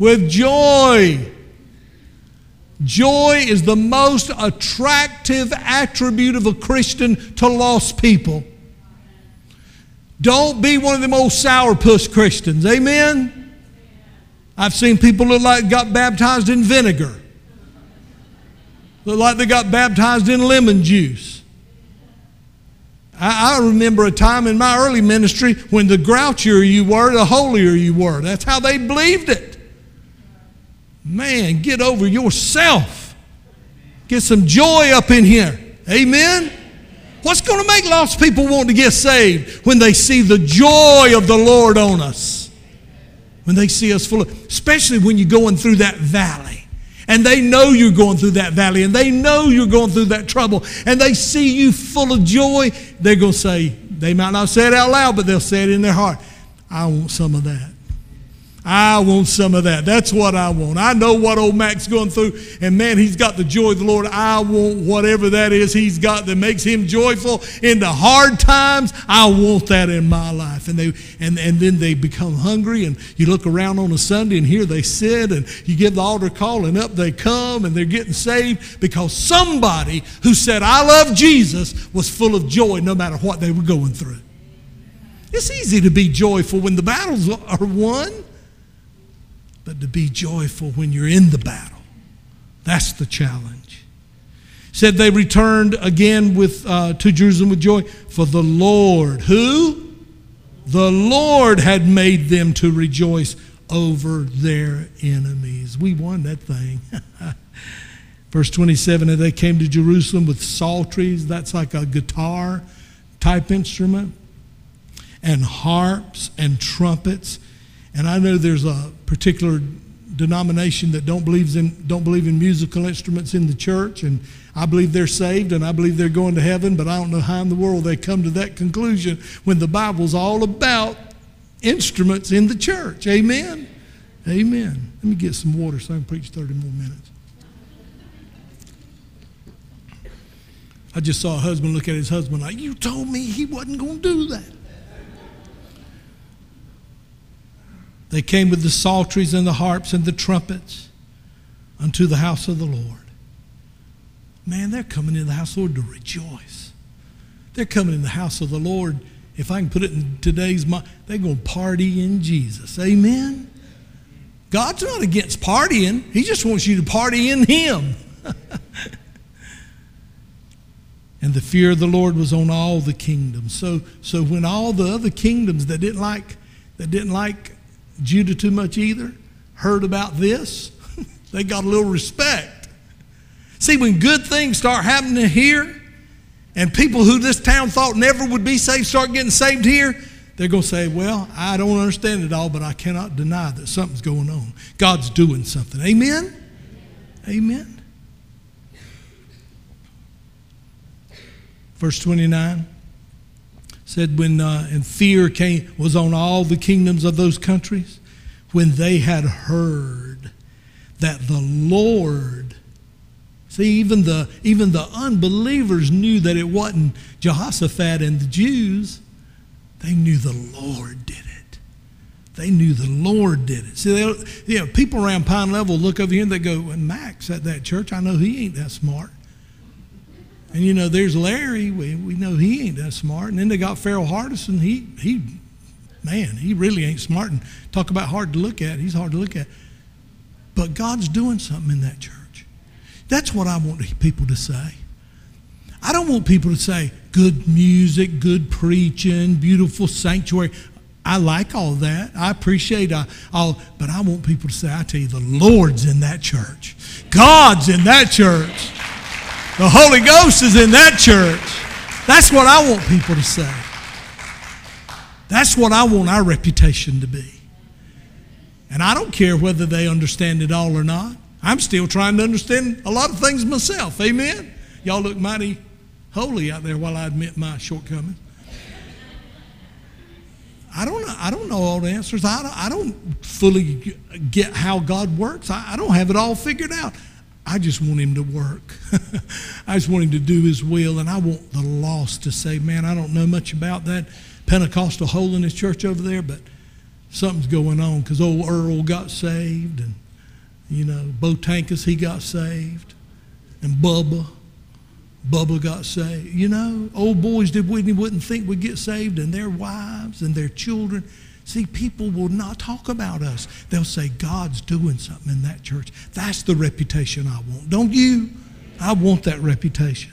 With joy. Joy is the most attractive attribute of a Christian to lost people. Don't be one of them old sourpuss Christians. Amen? I've seen people look like got baptized in vinegar. Look like they got baptized in lemon juice. I, I remember a time in my early ministry when the grouchier you were, the holier you were. That's how they believed it. Man, get over yourself. Get some joy up in here. Amen. What's going to make lost people want to get saved when they see the joy of the Lord on us? When they see us full of, especially when you're going through that valley and they know you're going through that valley and they know you're going through that trouble and they see you full of joy, they're going to say, they might not say it out loud, but they'll say it in their heart. I want some of that. I want some of that. That's what I want. I know what old Mac's going through, and man, he's got the joy of the Lord. I want whatever that is he's got that makes him joyful in the hard times. I want that in my life. And they and, and then they become hungry, and you look around on a Sunday, and here they sit, and you give the altar call, and up they come, and they're getting saved because somebody who said, I love Jesus, was full of joy no matter what they were going through. It's easy to be joyful when the battles are won but to be joyful when you're in the battle. That's the challenge. Said they returned again with uh, to Jerusalem with joy, for the Lord, who? The Lord had made them to rejoice over their enemies. We won that thing. Verse 27 And they came to Jerusalem with psalteries, that's like a guitar type instrument, and harps and trumpets. And I know there's a particular denomination that don't believes in don't believe in musical instruments in the church and I believe they're saved and I believe they're going to heaven, but I don't know how in the world they come to that conclusion when the Bible's all about instruments in the church. Amen. Amen. Let me get some water so I can preach 30 more minutes. I just saw a husband look at his husband like, You told me he wasn't going to do that. They came with the psalteries and the harps and the trumpets unto the house of the Lord. Man, they're coming in the house of the Lord to rejoice. They're coming in the house of the Lord. If I can put it in today's mind, they're going to party in Jesus. Amen? God's not against partying, He just wants you to party in Him. and the fear of the Lord was on all the kingdoms. So, so when all the other kingdoms that didn't like that didn't like Judah too much either heard about this, they got a little respect. See, when good things start happening here, and people who this town thought never would be saved start getting saved here, they're going to say, Well, I don't understand it all, but I cannot deny that something's going on. God's doing something. Amen? Amen. Verse 29 said, When uh, and fear came was on all the kingdoms of those countries, when they had heard that the Lord See, even the, even the unbelievers knew that it wasn't Jehoshaphat and the Jews. They knew the Lord did it. They knew the Lord did it. See, they, you know, people around Pine Level look over here and they go, well, Max at that church, I know he ain't that smart. And you know, there's Larry, we, we know he ain't that smart. And then they got Farrell Hardison, he, he, man, he really ain't smart. And talk about hard to look at, he's hard to look at. But God's doing something in that church. That's what I want people to say. I don't want people to say good music, good preaching, beautiful sanctuary. I like all that. I appreciate uh, all, but I want people to say, I tell you, the Lord's in that church. God's in that church. The Holy Ghost is in that church. That's what I want people to say. That's what I want our reputation to be. And I don't care whether they understand it all or not. I'm still trying to understand a lot of things myself. Amen? Y'all look mighty holy out there while I admit my shortcomings. I don't know, I don't know all the answers. I don't, I don't fully get how God works. I, I don't have it all figured out. I just want him to work. I just want him to do his will. And I want the lost to say, man, I don't know much about that Pentecostal holiness church over there, but something's going on because old Earl got saved and you know, Bo Tankus, he got saved. And Bubba, Bubba got saved. You know, old boys did we wouldn't think would get saved, and their wives and their children. See, people will not talk about us. They'll say, God's doing something in that church. That's the reputation I want. Don't you? I want that reputation.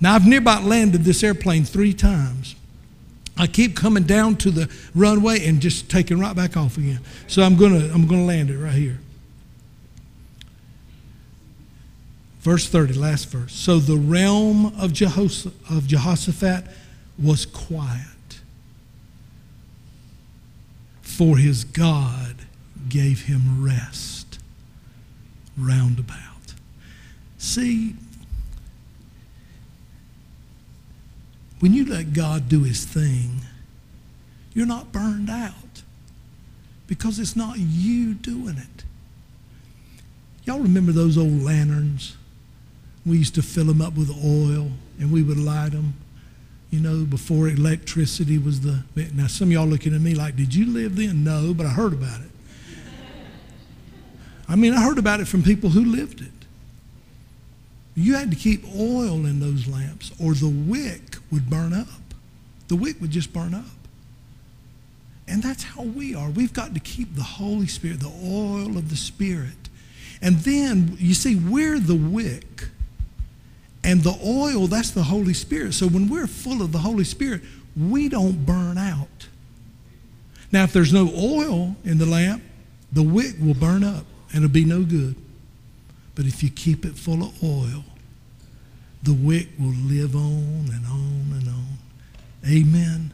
Now, I've nearby landed this airplane three times. I keep coming down to the runway and just taking right back off again. So I'm going to I'm going to land it right here. Verse 30, last verse. So the realm of, Jehos- of Jehoshaphat was quiet, for his God gave him rest round about. See, when you let God do his thing, you're not burned out because it's not you doing it. Y'all remember those old lanterns? We used to fill them up with oil and we would light them, you know, before electricity was the. Now, some of y'all looking at me like, did you live then? No, but I heard about it. I mean, I heard about it from people who lived it. You had to keep oil in those lamps or the wick would burn up. The wick would just burn up. And that's how we are. We've got to keep the Holy Spirit, the oil of the Spirit. And then, you see, we're the wick And the oil, that's the Holy Spirit. So when we're full of the Holy Spirit, we don't burn out. Now, if there's no oil in the lamp, the wick will burn up and it'll be no good. But if you keep it full of oil, the wick will live on and on and on. Amen.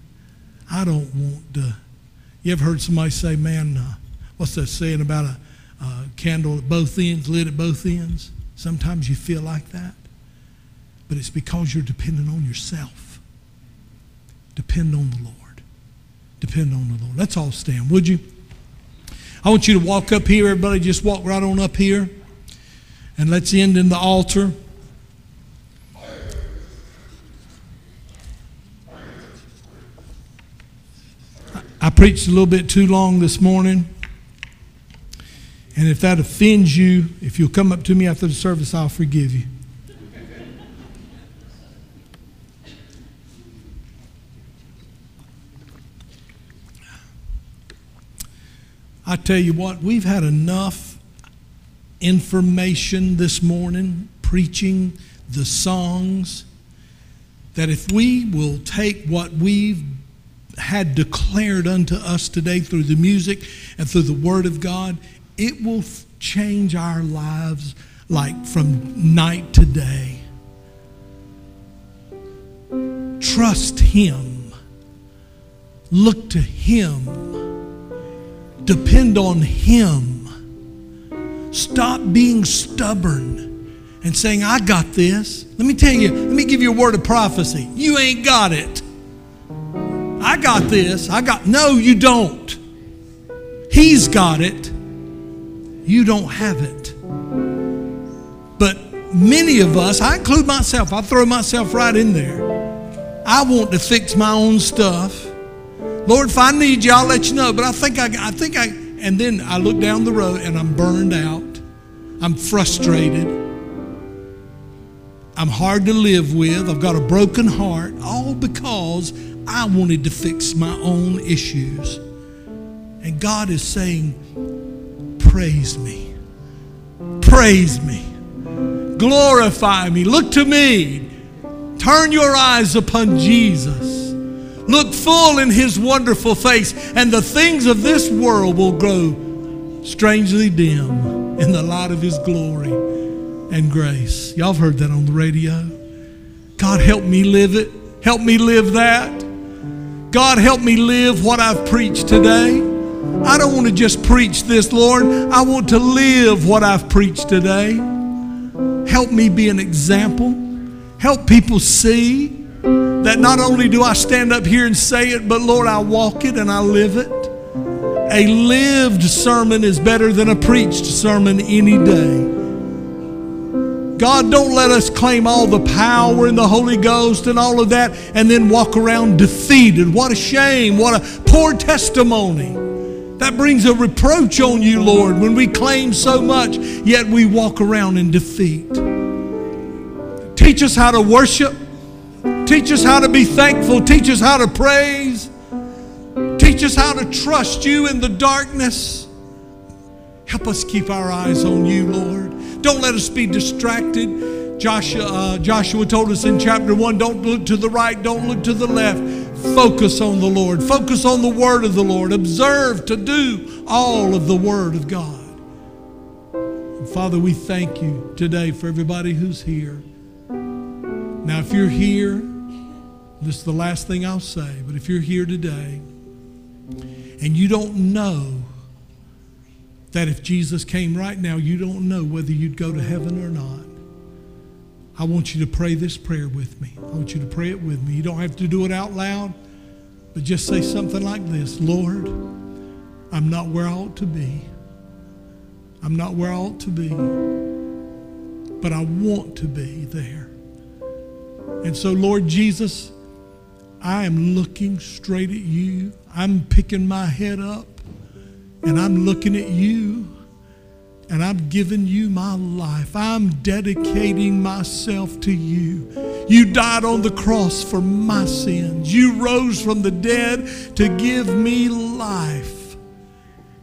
I don't want to. You ever heard somebody say, man, uh, what's that saying about a, a candle at both ends, lit at both ends? Sometimes you feel like that. But it's because you're dependent on yourself. Depend on the Lord. Depend on the Lord. Let's all stand, would you? I want you to walk up here. Everybody just walk right on up here. And let's end in the altar. I preached a little bit too long this morning. And if that offends you, if you'll come up to me after the service, I'll forgive you. I tell you what, we've had enough information this morning, preaching the songs, that if we will take what we've had declared unto us today through the music and through the Word of God, it will change our lives like from night to day. Trust Him, look to Him, depend on Him. Stop being stubborn and saying, I got this. Let me tell you, let me give you a word of prophecy. You ain't got it. I got this. I got, no, you don't. He's got it. You don't have it. But many of us, I include myself, I throw myself right in there. I want to fix my own stuff. Lord, if I need you, I'll let you know. But I think I, I think I, and then I look down the road and I'm burned out. I'm frustrated. I'm hard to live with. I've got a broken heart, all because I wanted to fix my own issues. And God is saying, Praise me. Praise me. Glorify me. Look to me. Turn your eyes upon Jesus. Look full in his wonderful face, and the things of this world will grow strangely dim in the light of his glory and grace. Y'all have heard that on the radio. God, help me live it. Help me live that. God, help me live what I've preached today. I don't want to just preach this, Lord. I want to live what I've preached today. Help me be an example. Help people see that not only do I stand up here and say it, but Lord, I walk it and I live it. A lived sermon is better than a preached sermon any day. God, don't let us claim all the power and the Holy Ghost and all of that and then walk around defeated. What a shame. What a poor testimony. That brings a reproach on you, Lord, when we claim so much, yet we walk around in defeat. Teach us how to worship. Teach us how to be thankful. Teach us how to praise. Teach us how to trust you in the darkness. Help us keep our eyes on you, Lord. Don't let us be distracted. Joshua, uh, Joshua told us in chapter 1 don't look to the right, don't look to the left. Focus on the Lord. Focus on the word of the Lord. Observe to do all of the word of God. And Father, we thank you today for everybody who's here. Now, if you're here, this is the last thing I'll say, but if you're here today and you don't know that if Jesus came right now, you don't know whether you'd go to heaven or not. I want you to pray this prayer with me. I want you to pray it with me. You don't have to do it out loud, but just say something like this Lord, I'm not where I ought to be. I'm not where I ought to be, but I want to be there. And so, Lord Jesus, I am looking straight at you. I'm picking my head up and I'm looking at you and I'm giving you my life. I'm dedicating myself to you. You died on the cross for my sins. You rose from the dead to give me life.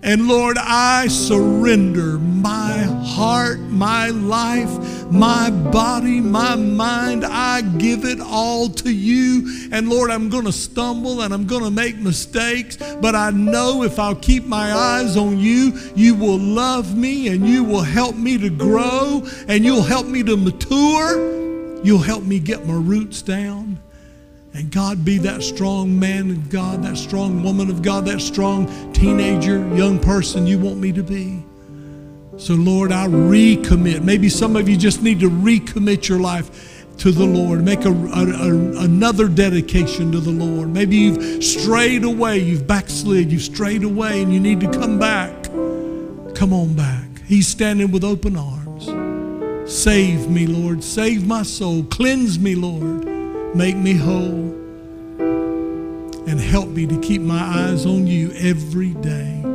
And Lord, I surrender my heart, my life, my body, my mind, I give it all to you. And Lord, I'm going to stumble and I'm going to make mistakes, but I know if I'll keep my eyes on you, you will love me and you will help me to grow and you'll help me to mature. You'll help me get my roots down. And God, be that strong man of God, that strong woman of God, that strong teenager, young person you want me to be. So, Lord, I recommit. Maybe some of you just need to recommit your life to the Lord. Make a, a, a, another dedication to the Lord. Maybe you've strayed away, you've backslid, you've strayed away, and you need to come back. Come on back. He's standing with open arms. Save me, Lord. Save my soul. Cleanse me, Lord. Make me whole. And help me to keep my eyes on you every day.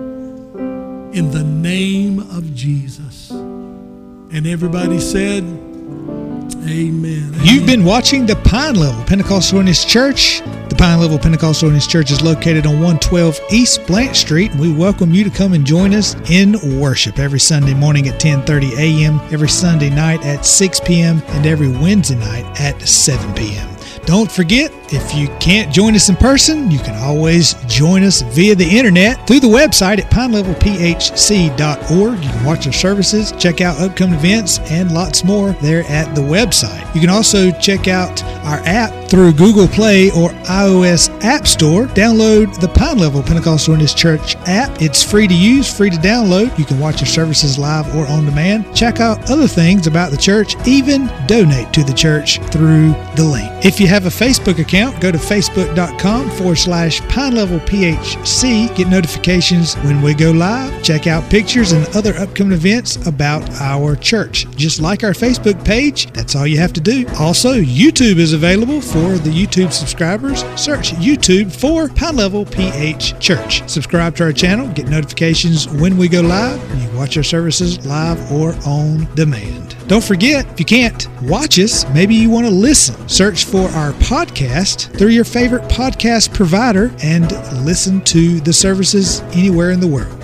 In the name of Jesus. And everybody said, Amen. You've been watching the Pine Level Pentecostal Holiness Church. The Pine Level Pentecostal Holiness Church is located on 112 East Blanche Street. and We welcome you to come and join us in worship every Sunday morning at 10:30 a.m., every Sunday night at 6 p.m., and every Wednesday night at 7 p.m. Don't forget, if you can't join us in person, you can always join us via the internet through the website at pinelevelphc.org. You can watch our services, check out upcoming events, and lots more there at the website. You can also check out our app through Google Play or iOS App Store. Download the Pine Level Pentecostal Holiness Church app. It's free to use, free to download. You can watch our services live or on demand. Check out other things about the church, even donate to the church through the link. If you have a Facebook account, go to facebook.com forward slash Pine Level PHC. Get notifications when we go live. Check out pictures and other upcoming events about our church. Just like our Facebook page, that's all you have to do. Also, YouTube is available for the YouTube subscribers. Search YouTube for Pine Level PH Church. Subscribe to our channel, get notifications when we go live. You watch our services live or on demand. Don't forget, if you can't watch us, maybe you want to listen. Search for our podcast through your favorite podcast provider and listen to the services anywhere in the world.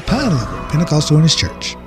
Pine Level Pentecostal Holiness Church.